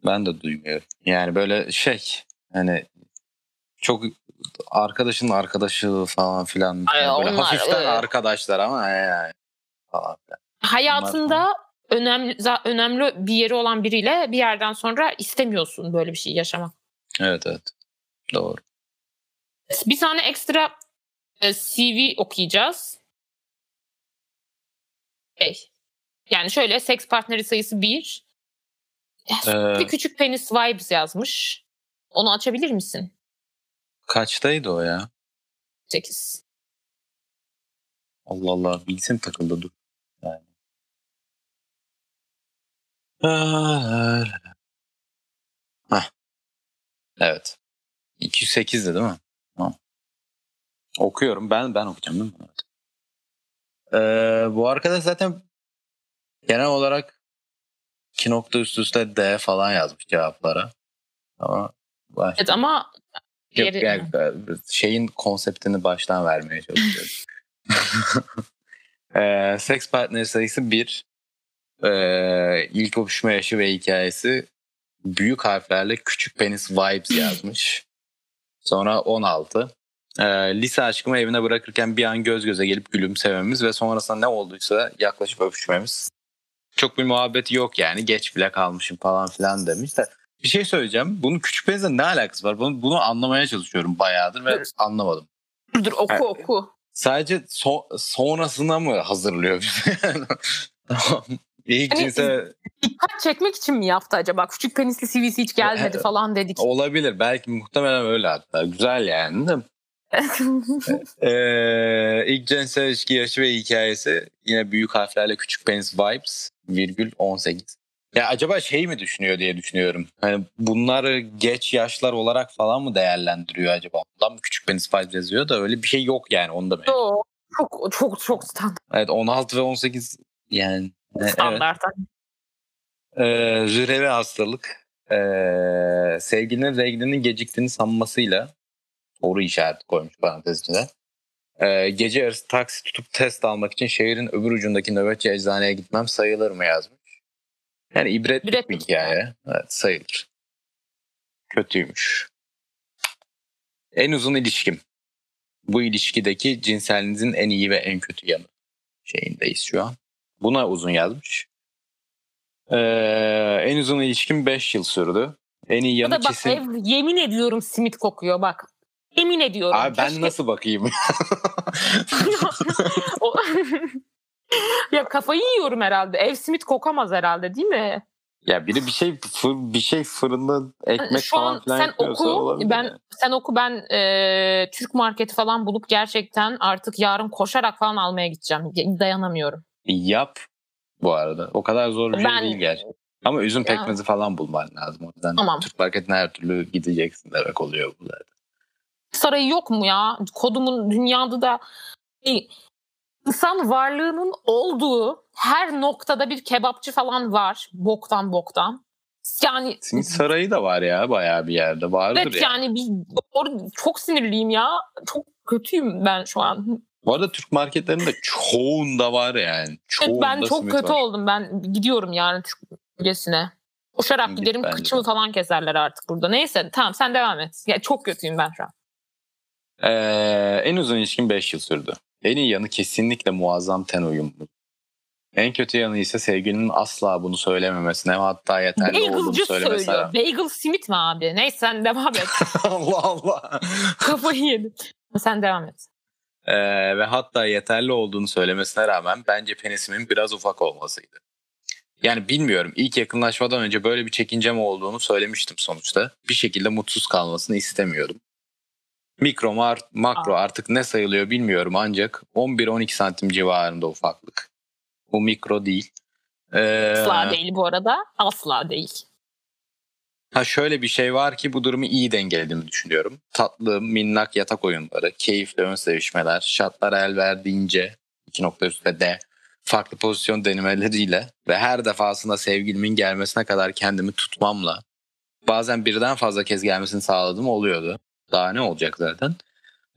Ben de duymuyorum. Yani böyle şey hani çok arkadaşın arkadaşı falan filan. Ay, Yani böyle onlar, hafiften evet. arkadaşlar ama yani falan filan. Hayatında önemli önemli bir yeri olan biriyle bir yerden sonra istemiyorsun böyle bir şey yaşamak. Evet evet. Doğru. Bir tane ekstra e, CV okuyacağız. Şey, yani şöyle seks partneri sayısı bir. Ee, Bir küçük penis vibes yazmış. Onu açabilir misin? kaçtaydı o ya? 8. Allah Allah bilgisayarım takıldı dur. Yani. Hah. Evet. 208'di değil mi? Tamam. Okuyorum. Ben ben okuyacağım değil mi? Evet. Ee, bu arkadaş zaten genel olarak iki nokta üst üste D falan yazmış cevaplara. Ama baş... Evet ama Yok, yani şeyin konseptini baştan vermeye çalışıyorum. ee, seks partneri sayısı 1. Ee, ilk öpüşme yaşı ve hikayesi büyük harflerle küçük penis vibes yazmış. Sonra 16. Ee, lise aşkımı evine bırakırken bir an göz göze gelip gülümsememiz ve sonrasında ne olduysa yaklaşıp öpüşmemiz. Çok bir muhabbeti yok yani geç bile kalmışım falan filan demiş de. Bir şey söyleyeceğim. Bunun küçük penisle ne alakası var? Bunu, bunu anlamaya çalışıyorum bayağıdır ve Evet. anlamadım. dur oku Evet. oku. Sadece so- sonrasına mı hazırlıyor bizi? tamam. İlk Hani- cinse Dikkat çekmek için mi yaptı acaba? Küçük penisli CV'si hiç gelmedi falan dedik. olabilir. Belki muhtemelen öyle hatta. Güzel yani de. Ee, ilk cinsel ilişki yaşı ve hikayesi yine büyük harflerle küçük penis vibes virgül 18. Ya acaba şey mi düşünüyor diye düşünüyorum. Hani bunları geç yaşlar olarak falan mı değerlendiriyor acaba? Ondan mı küçük penis vibes yazıyor da öyle bir şey yok yani onu da Yo, çok çok çok standart. Evet 16 ve 18 yani e, evet. standart. Ee, jürevi hastalık. Ee, sevgilinin reglinin geciktiğini sanmasıyla soru işareti koymuş parantez içine. Ee, gece yarısı taksi tutup test almak için şehrin öbür ucundaki nöbetçi eczaneye gitmem sayılır mı yazmış. Yani ibretlik bir İbretlik hikaye. Evet sayılır. Kötüymüş. En uzun ilişkim. Bu ilişkideki cinselinizin en iyi ve en kötü yanı şeyindeyiz şu an. Buna uzun yazmış. Ee, en uzun ilişkim 5 yıl sürdü. En iyi Bu yanı da bak kesin... ev yemin ediyorum simit kokuyor bak. Yemin ediyorum. Abi ben Keşke- nasıl bakayım? Ya kafayı yiyorum herhalde. Ev simit kokamaz herhalde değil mi? ya biri bir şey bir şey fırında ekmek Şu falan an filan sen oku. olabilir Ben sen oku ben e, Türk marketi falan bulup gerçekten artık yarın koşarak falan almaya gideceğim. Dayanamıyorum. Yap bu arada. O kadar zor bir şey Ben- değil gerçekten. Ama üzüm Ya. pekmezi falan bulman lazım. O yüzden Tamam. Türk marketine her türlü gideceksin demek oluyor bu zaten. Sarayı yok mu ya? Kodumun dünyada da bir insan varlığının olduğu her noktada bir kebapçı falan var. Boktan boktan. Yani Simit sarayı da var ya bayağı bir yerde. Vardır evet ya. yani bir doğru, çok sinirliyim ya. Çok kötüyüm ben şu an. Bu arada Türk marketlerinde çoğunda var yani. Çoğunda ben çok kötü var. oldum. Ben gidiyorum yarın Türk bölgesine. Koşarak Git giderim kıçımı de. falan keserler artık burada. Neyse tamam sen devam et. Ya çok kötüyüm ben şu an. Ee, en uzun ilişkim 5 yıl sürdü. En iyi yanı kesinlikle muazzam ten uyumu. En kötü yanı ise sevgilinin asla bunu söylememesine hatta yeterli olduğunu Bagel'cı söylemesine. söylüyor. Bagel simit mi abi? Neyse sen devam et. Allah Allah. Kafayı yedim. Sen devam et. Ee, ve hatta yeterli olduğunu söylemesine rağmen bence penisimin biraz ufak olmasıydı. Yani bilmiyorum ilk yakınlaşmadan önce böyle bir çekincem olduğunu söylemiştim sonuçta. Bir şekilde mutsuz kalmasını istemiyordum. Mikro mar- makro artık ne sayılıyor bilmiyorum ancak 11-12 santim civarında ufaklık. Bu mikro değil. Ee, Asla değil bu arada. Asla değil. Ha şöyle bir şey var ki bu durumu iyi dengelediğimi düşünüyorum. Tatlı, minnak yatak oyunları, keyifli ön sevişmeler, şartlar el verdiğince 2 nokta üstte de farklı pozisyon denemeleriyle ve her defasında sevgilimin gelmesine kadar kendimi tutmamla bazen birden fazla kez gelmesini sağladığım oluyordu. Daha ne olacak zaten.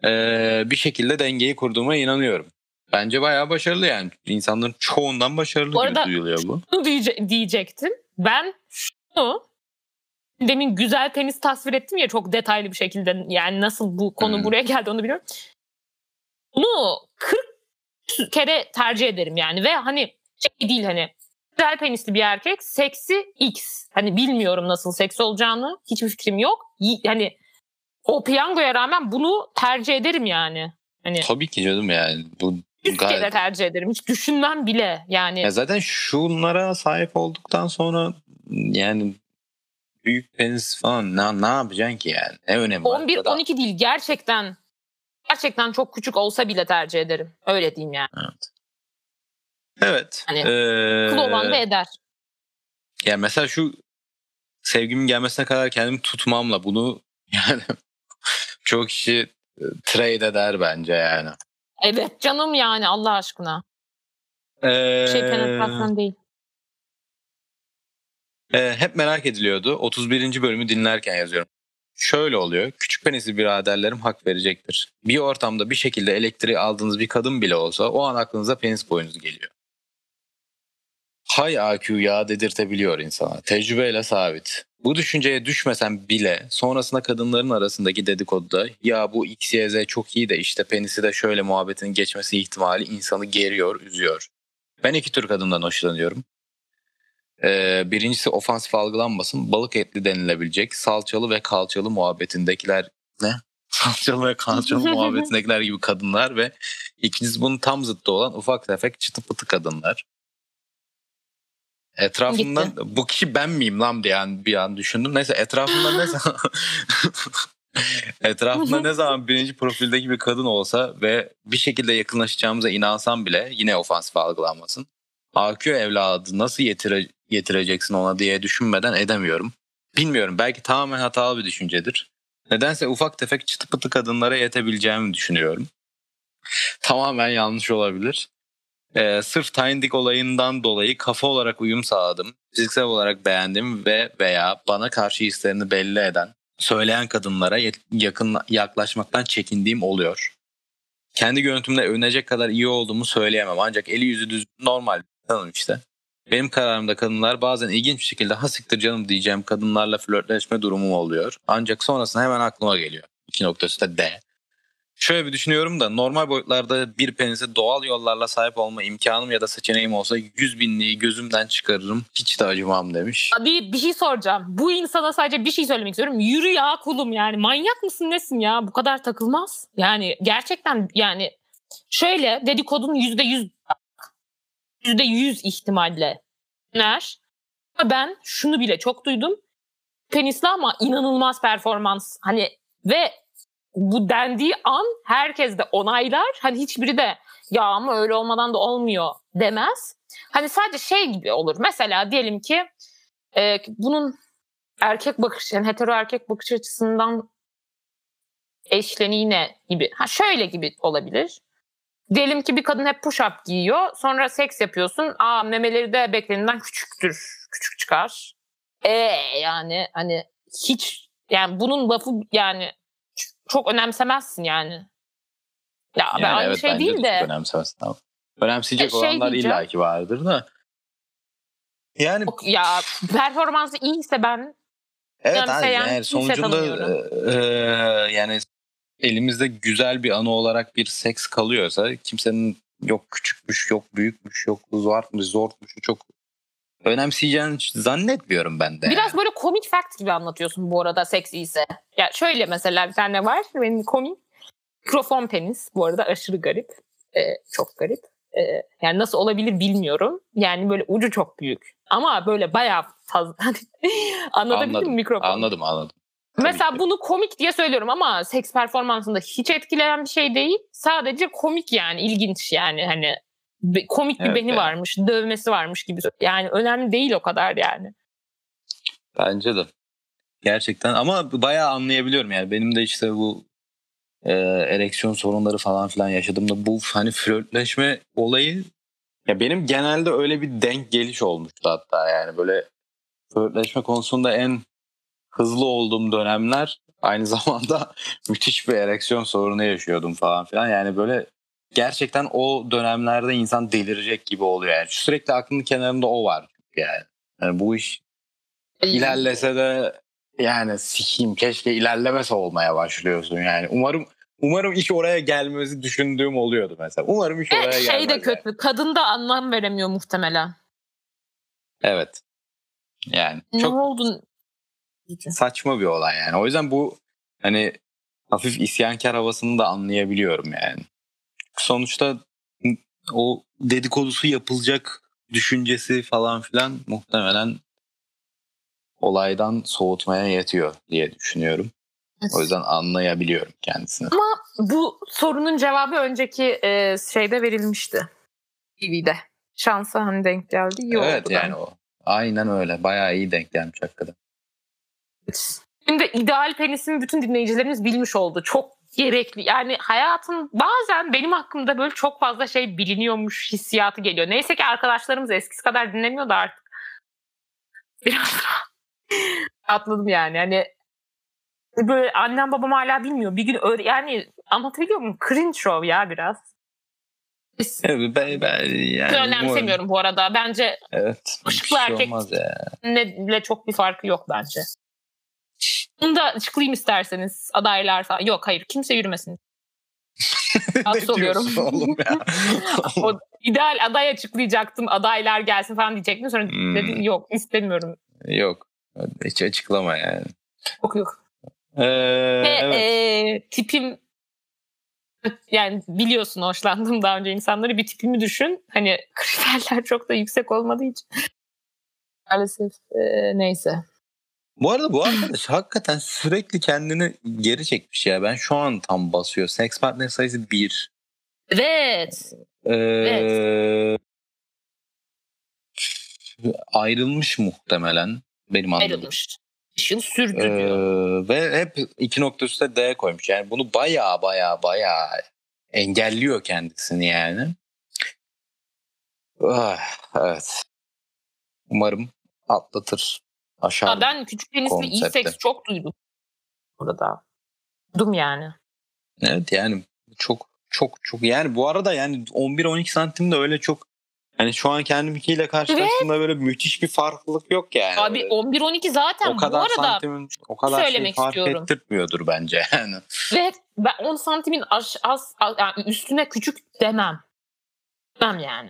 Ee, bir şekilde dengeyi kurduğuma inanıyorum. Bence bayağı başarılı yani. İnsanların çoğundan başarılı Bu gibi arada- duyuluyor bu. Şunu diyece- diyecektim. Ben şunu demin güzel penis tasvir ettim ya çok detaylı bir şekilde. Yani nasıl bu konu Hmm. buraya geldi onu biliyorum. Bunu 40 kere tercih ederim yani ve hani şey değil hani güzel penisli bir erkek seksi X. Hani bilmiyorum nasıl seks olacağını hiçbir fikrim yok. Hani o piyangoya rağmen bunu tercih ederim yani. Hani Tabii ki canım yani. Bu 100 gayet kere tercih ederim. Hiç düşünmem bile yani. Ya zaten şunlara sahip olduktan sonra yani büyük penis falan ne, ne yapacaksın ki yani? Ne önemi var? 11 Zaten- 12 değil gerçekten gerçekten çok küçük olsa bile tercih ederim. Öyle diyeyim yani. Evet. Evet. Hani ee, Kıl olan da eder. yani mesela şu sevgimin gelmesine kadar kendimi tutmamla bunu yani çok kişi e, trade eder bence yani. Evet canım yani Allah aşkına. Ee, Şey penetrasyon değil. Ee, hep merak ediliyordu. 31. bölümü dinlerken yazıyorum. Şöyle oluyor. Küçük penisli biraderlerim hak verecektir. Bir ortamda bir şekilde elektriği aldığınız bir kadın bile olsa o an aklınıza penis boyunuz geliyor. Hay AQ ya dedirtebiliyor insana. Tecrübeyle sabit. Bu düşünceye düşmesen bile sonrasında kadınların arasındaki dedikoduda ya bu XYZ çok iyi de işte penisi de şöyle muhabbetin geçmesi ihtimali insanı geriyor, üzüyor. Ben iki tür kadından hoşlanıyorum. Ee, birincisi ofansif algılanmasın. Balık etli denilebilecek salçalı ve kalçalı muhabbetindekiler ne? Salçalı ve kalçalı muhabbetindekiler gibi kadınlar ve ikincisi bunun tam zıttı olan ufak tefek çıtı pıtı kadınlar. Etrafımdan bu kişi ben miyim lan diye an, bir an düşündüm. Neyse etrafımda ne zaman etrafımda ne zaman birinci profildeki bir kadın olsa ve bir şekilde yakınlaşacağımıza inansam bile yine ofansif algılanmasın. AQ evladı nasıl yetire, yetireceksin ona diye düşünmeden edemiyorum. Bilmiyorum belki tamamen hatalı bir düşüncedir. Nedense ufak tefek çıtı pıtı kadınlara yetebileceğimi düşünüyorum. Tamamen yanlış olabilir. Ee, sırf Tiny Dick olayından dolayı kafa olarak uyum sağladım. Fiziksel olarak beğendim ve veya bana karşı hislerini belli eden, söyleyen kadınlara yakın yaklaşmaktan çekindiğim oluyor. Kendi görüntümde övünecek kadar iyi olduğumu söyleyemem ancak eli yüzü düz normal insanım işte. Benim kararımda kadınlar bazen ilginç bir şekilde ha siktir canım diyeceğim kadınlarla flörtleşme durumum oluyor. Ancak sonrasında hemen aklıma geliyor. İki noktası da D. Şöyle bir düşünüyorum da normal boyutlarda bir penise doğal yollarla sahip olma imkanım ya da seçeneğim olsa yüz binliği gözümden çıkarırım. Hiç de acımam demiş. Bir, bir şey soracağım. Bu insana sadece bir şey söylemek istiyorum. Yürü ya kulum yani. Manyak mısın nesin ya? Bu kadar takılmaz. Yani gerçekten yani şöyle yüz yüzde yüz ihtimalle döner. Ben şunu bile çok duydum. Penisli ama inanılmaz performans. Hani ve bu dendiği an herkes de onaylar. Hani hiçbiri de ya ama öyle olmadan da olmuyor demez. Hani sadece şey gibi olur. Mesela diyelim ki e, bunun erkek bakış yani hetero erkek bakış açısından eşleniği ne gibi. Ha şöyle gibi olabilir. Diyelim ki bir kadın hep push up giyiyor. Sonra seks yapıyorsun. Aa memeleri de beklenenden küçüktür. Küçük çıkar. E yani hani hiç yani bunun lafı yani çok önemsemezsin yani. Ya ben Yani aynı evet, şey değil de. önemsemezsin ama. Önemseyecek E, şey olanlar diyeceğim. illaki vardır da. Yani Ya performansı iyiyse ben evet abi, yani sonucunda e, e, yani elimizde güzel bir anı olarak bir seks kalıyorsa kimsenin yok küçükmüş yok büyükmüş yok zormuş zormuş çok önemseyeceğini zannetmiyorum ben de. biraz böyle komik fact gibi anlatıyorsun bu arada seks iyiyse. Ya şöyle mesela bir tane var benim komik. Mikrofon penis bu arada aşırı garip. Ee, çok garip. Ee, yani nasıl olabilir bilmiyorum. Yani böyle ucu çok büyük. Ama böyle bayağı fazla. Anlatabildim Anladım, mi mikrofon? Anladım anladım. Mesela ki. bunu komik diye söylüyorum ama seks performansında hiç etkileyen bir şey değil. Sadece komik yani ilginç yani hani komik bir Evet, beni evet. varmış, dövmesi varmış gibi. Yani önemli değil o kadar yani. Bence de. Gerçekten ama bayağı anlayabiliyorum yani. Benim de işte bu e, ereksiyon sorunları falan filan yaşadığımda bu hani flörtleşme olayı ya benim genelde öyle bir denk geliş olmuştu hatta yani böyle flörtleşme konusunda en hızlı olduğum dönemler aynı zamanda müthiş bir ereksiyon sorunu yaşıyordum falan filan yani böyle gerçekten o dönemlerde insan delirecek gibi oluyor yani sürekli aklının kenarında o var yani. yani bu iş ilerlese de yani sikeyim keşke ilerlemese olmaya başlıyorsun yani. Umarım umarım iş oraya gelmesi düşündüğüm oluyordu mesela. Umarım iş oraya Evet, gelmez. şey de yani. kötü. Kadın da anlam veremiyor muhtemelen. Evet. Yani Ne çok oldu? saçma bir olay yani. O yüzden bu hani hafif isyankar havasını da anlayabiliyorum yani. Sonuçta o dedikodusu yapılacak düşüncesi falan filan muhtemelen olaydan soğutmaya yetiyor diye düşünüyorum. O yüzden anlayabiliyorum kendisini. Ama bu sorunun cevabı önceki e, şeyde verilmişti. TV'de. Şansa hani denk geldi. İyi evet oldu yani o. Aynen öyle. Bayağı iyi denk gelmiş hakikaten. Şimdi ideal penisimi bütün dinleyicilerimiz bilmiş oldu. Çok gerekli. Yani hayatın bazen benim hakkımda böyle çok fazla şey biliniyormuş hissiyatı geliyor. Neyse ki arkadaşlarımız eskisi kadar dinlemiyor da artık. Biraz atladım yani. Hani böyle annem babam hala bilmiyor. Bir gün öyle yani anlatabiliyor muyum? Cringe show ya biraz. Evet, ben, ben, yani önemsemiyorum bu arada. Bence Evet. bir Işıklı şey erkek- ne çok bir farkı yok bence. Bunu da açıklayayım isterseniz adaylar falan. Yok hayır kimse yürümesin. Ne oluyorum. oğlum ya? o ideal aday açıklayacaktım adaylar gelsin falan diyecektim. Sonra Hmm. dedim yok istemiyorum. yok. Hiç açıklama yani. Yok yok. Ee, Ve evet. e, tipim yani biliyorsun hoşlandığım daha önce insanları bir tipimi düşün. Hani kriterler çok da yüksek olmadığı için. Maalesef e, neyse. Bu arada bu arkadaş hakikaten sürekli kendini geri çekmiş ya. Ben şu an tam basıyor. Seks partner sayısı 1. Evet. Ee, Ayrılmış muhtemelen. Benim anladığım. Ayrılmış. 5 yıl sürdü Ee, diyor. ve hep iki nokta üstte D koymuş. Yani bunu baya baya baya engelliyor kendisini yani. Ah, evet. Umarım atlatır. Aşar. Ya ben küçük penisli iyi seks çok duydum. Burada. Duydum yani. Evet yani çok çok çok yani bu arada yani 11-12 santim de öyle çok yani şu an kendimkiyle karşılaştığımda böyle müthiş bir farklılık yok yani. Abi Böyle 11-12 zaten o kadar bu arada santimin o kadar şey söylemek fark istiyorum. ettirmiyordur bence yani. ve ben 10 santimin az, az, az- yani üstüne küçük demem. Demem yani.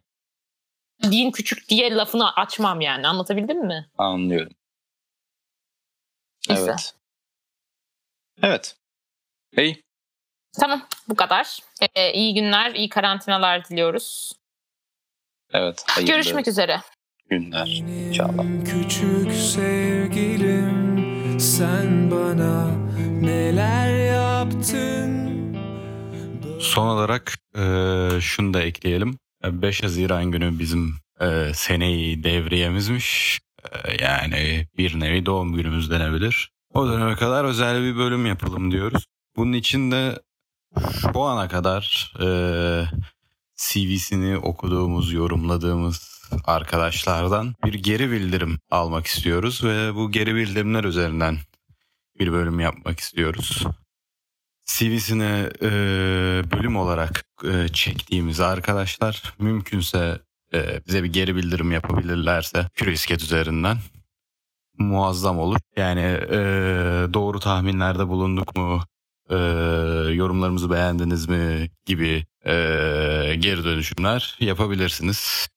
Din küçük diye lafını açmam yani. Anlatabildim mi? Anlıyorum. Neyse. Evet. Evet. Hey. Tamam bu kadar. Ee, iyi günler, iyi karantinalar diliyoruz. Evet. Hayırlı Görüşmek üzere. günler inşallah. Küçük sevgilim sen bana neler yaptın Son olarak e, şunu da ekleyelim. E, 5 Haziran günü bizim e, seneyi devriyemizmiş. E, yani bir nevi doğum günümüz denebilir. O döneme kadar özel bir bölüm yapalım diyoruz. Bunun için de şu ana kadar e, CV'sini okuduğumuz, yorumladığımız arkadaşlardan bir geri bildirim almak istiyoruz ve bu geri bildirimler üzerinden bir bölüm yapmak istiyoruz. CV'sini e, bölüm olarak e, çektiğimiz arkadaşlar mümkünse e, bize bir geri bildirim yapabilirlerse Curioscat üzerinden muazzam olur. Yani e, doğru tahminlerde bulunduk mu, e, yorumlarımızı beğendiniz mi gibi e, geri dönüşümler yapabilirsiniz.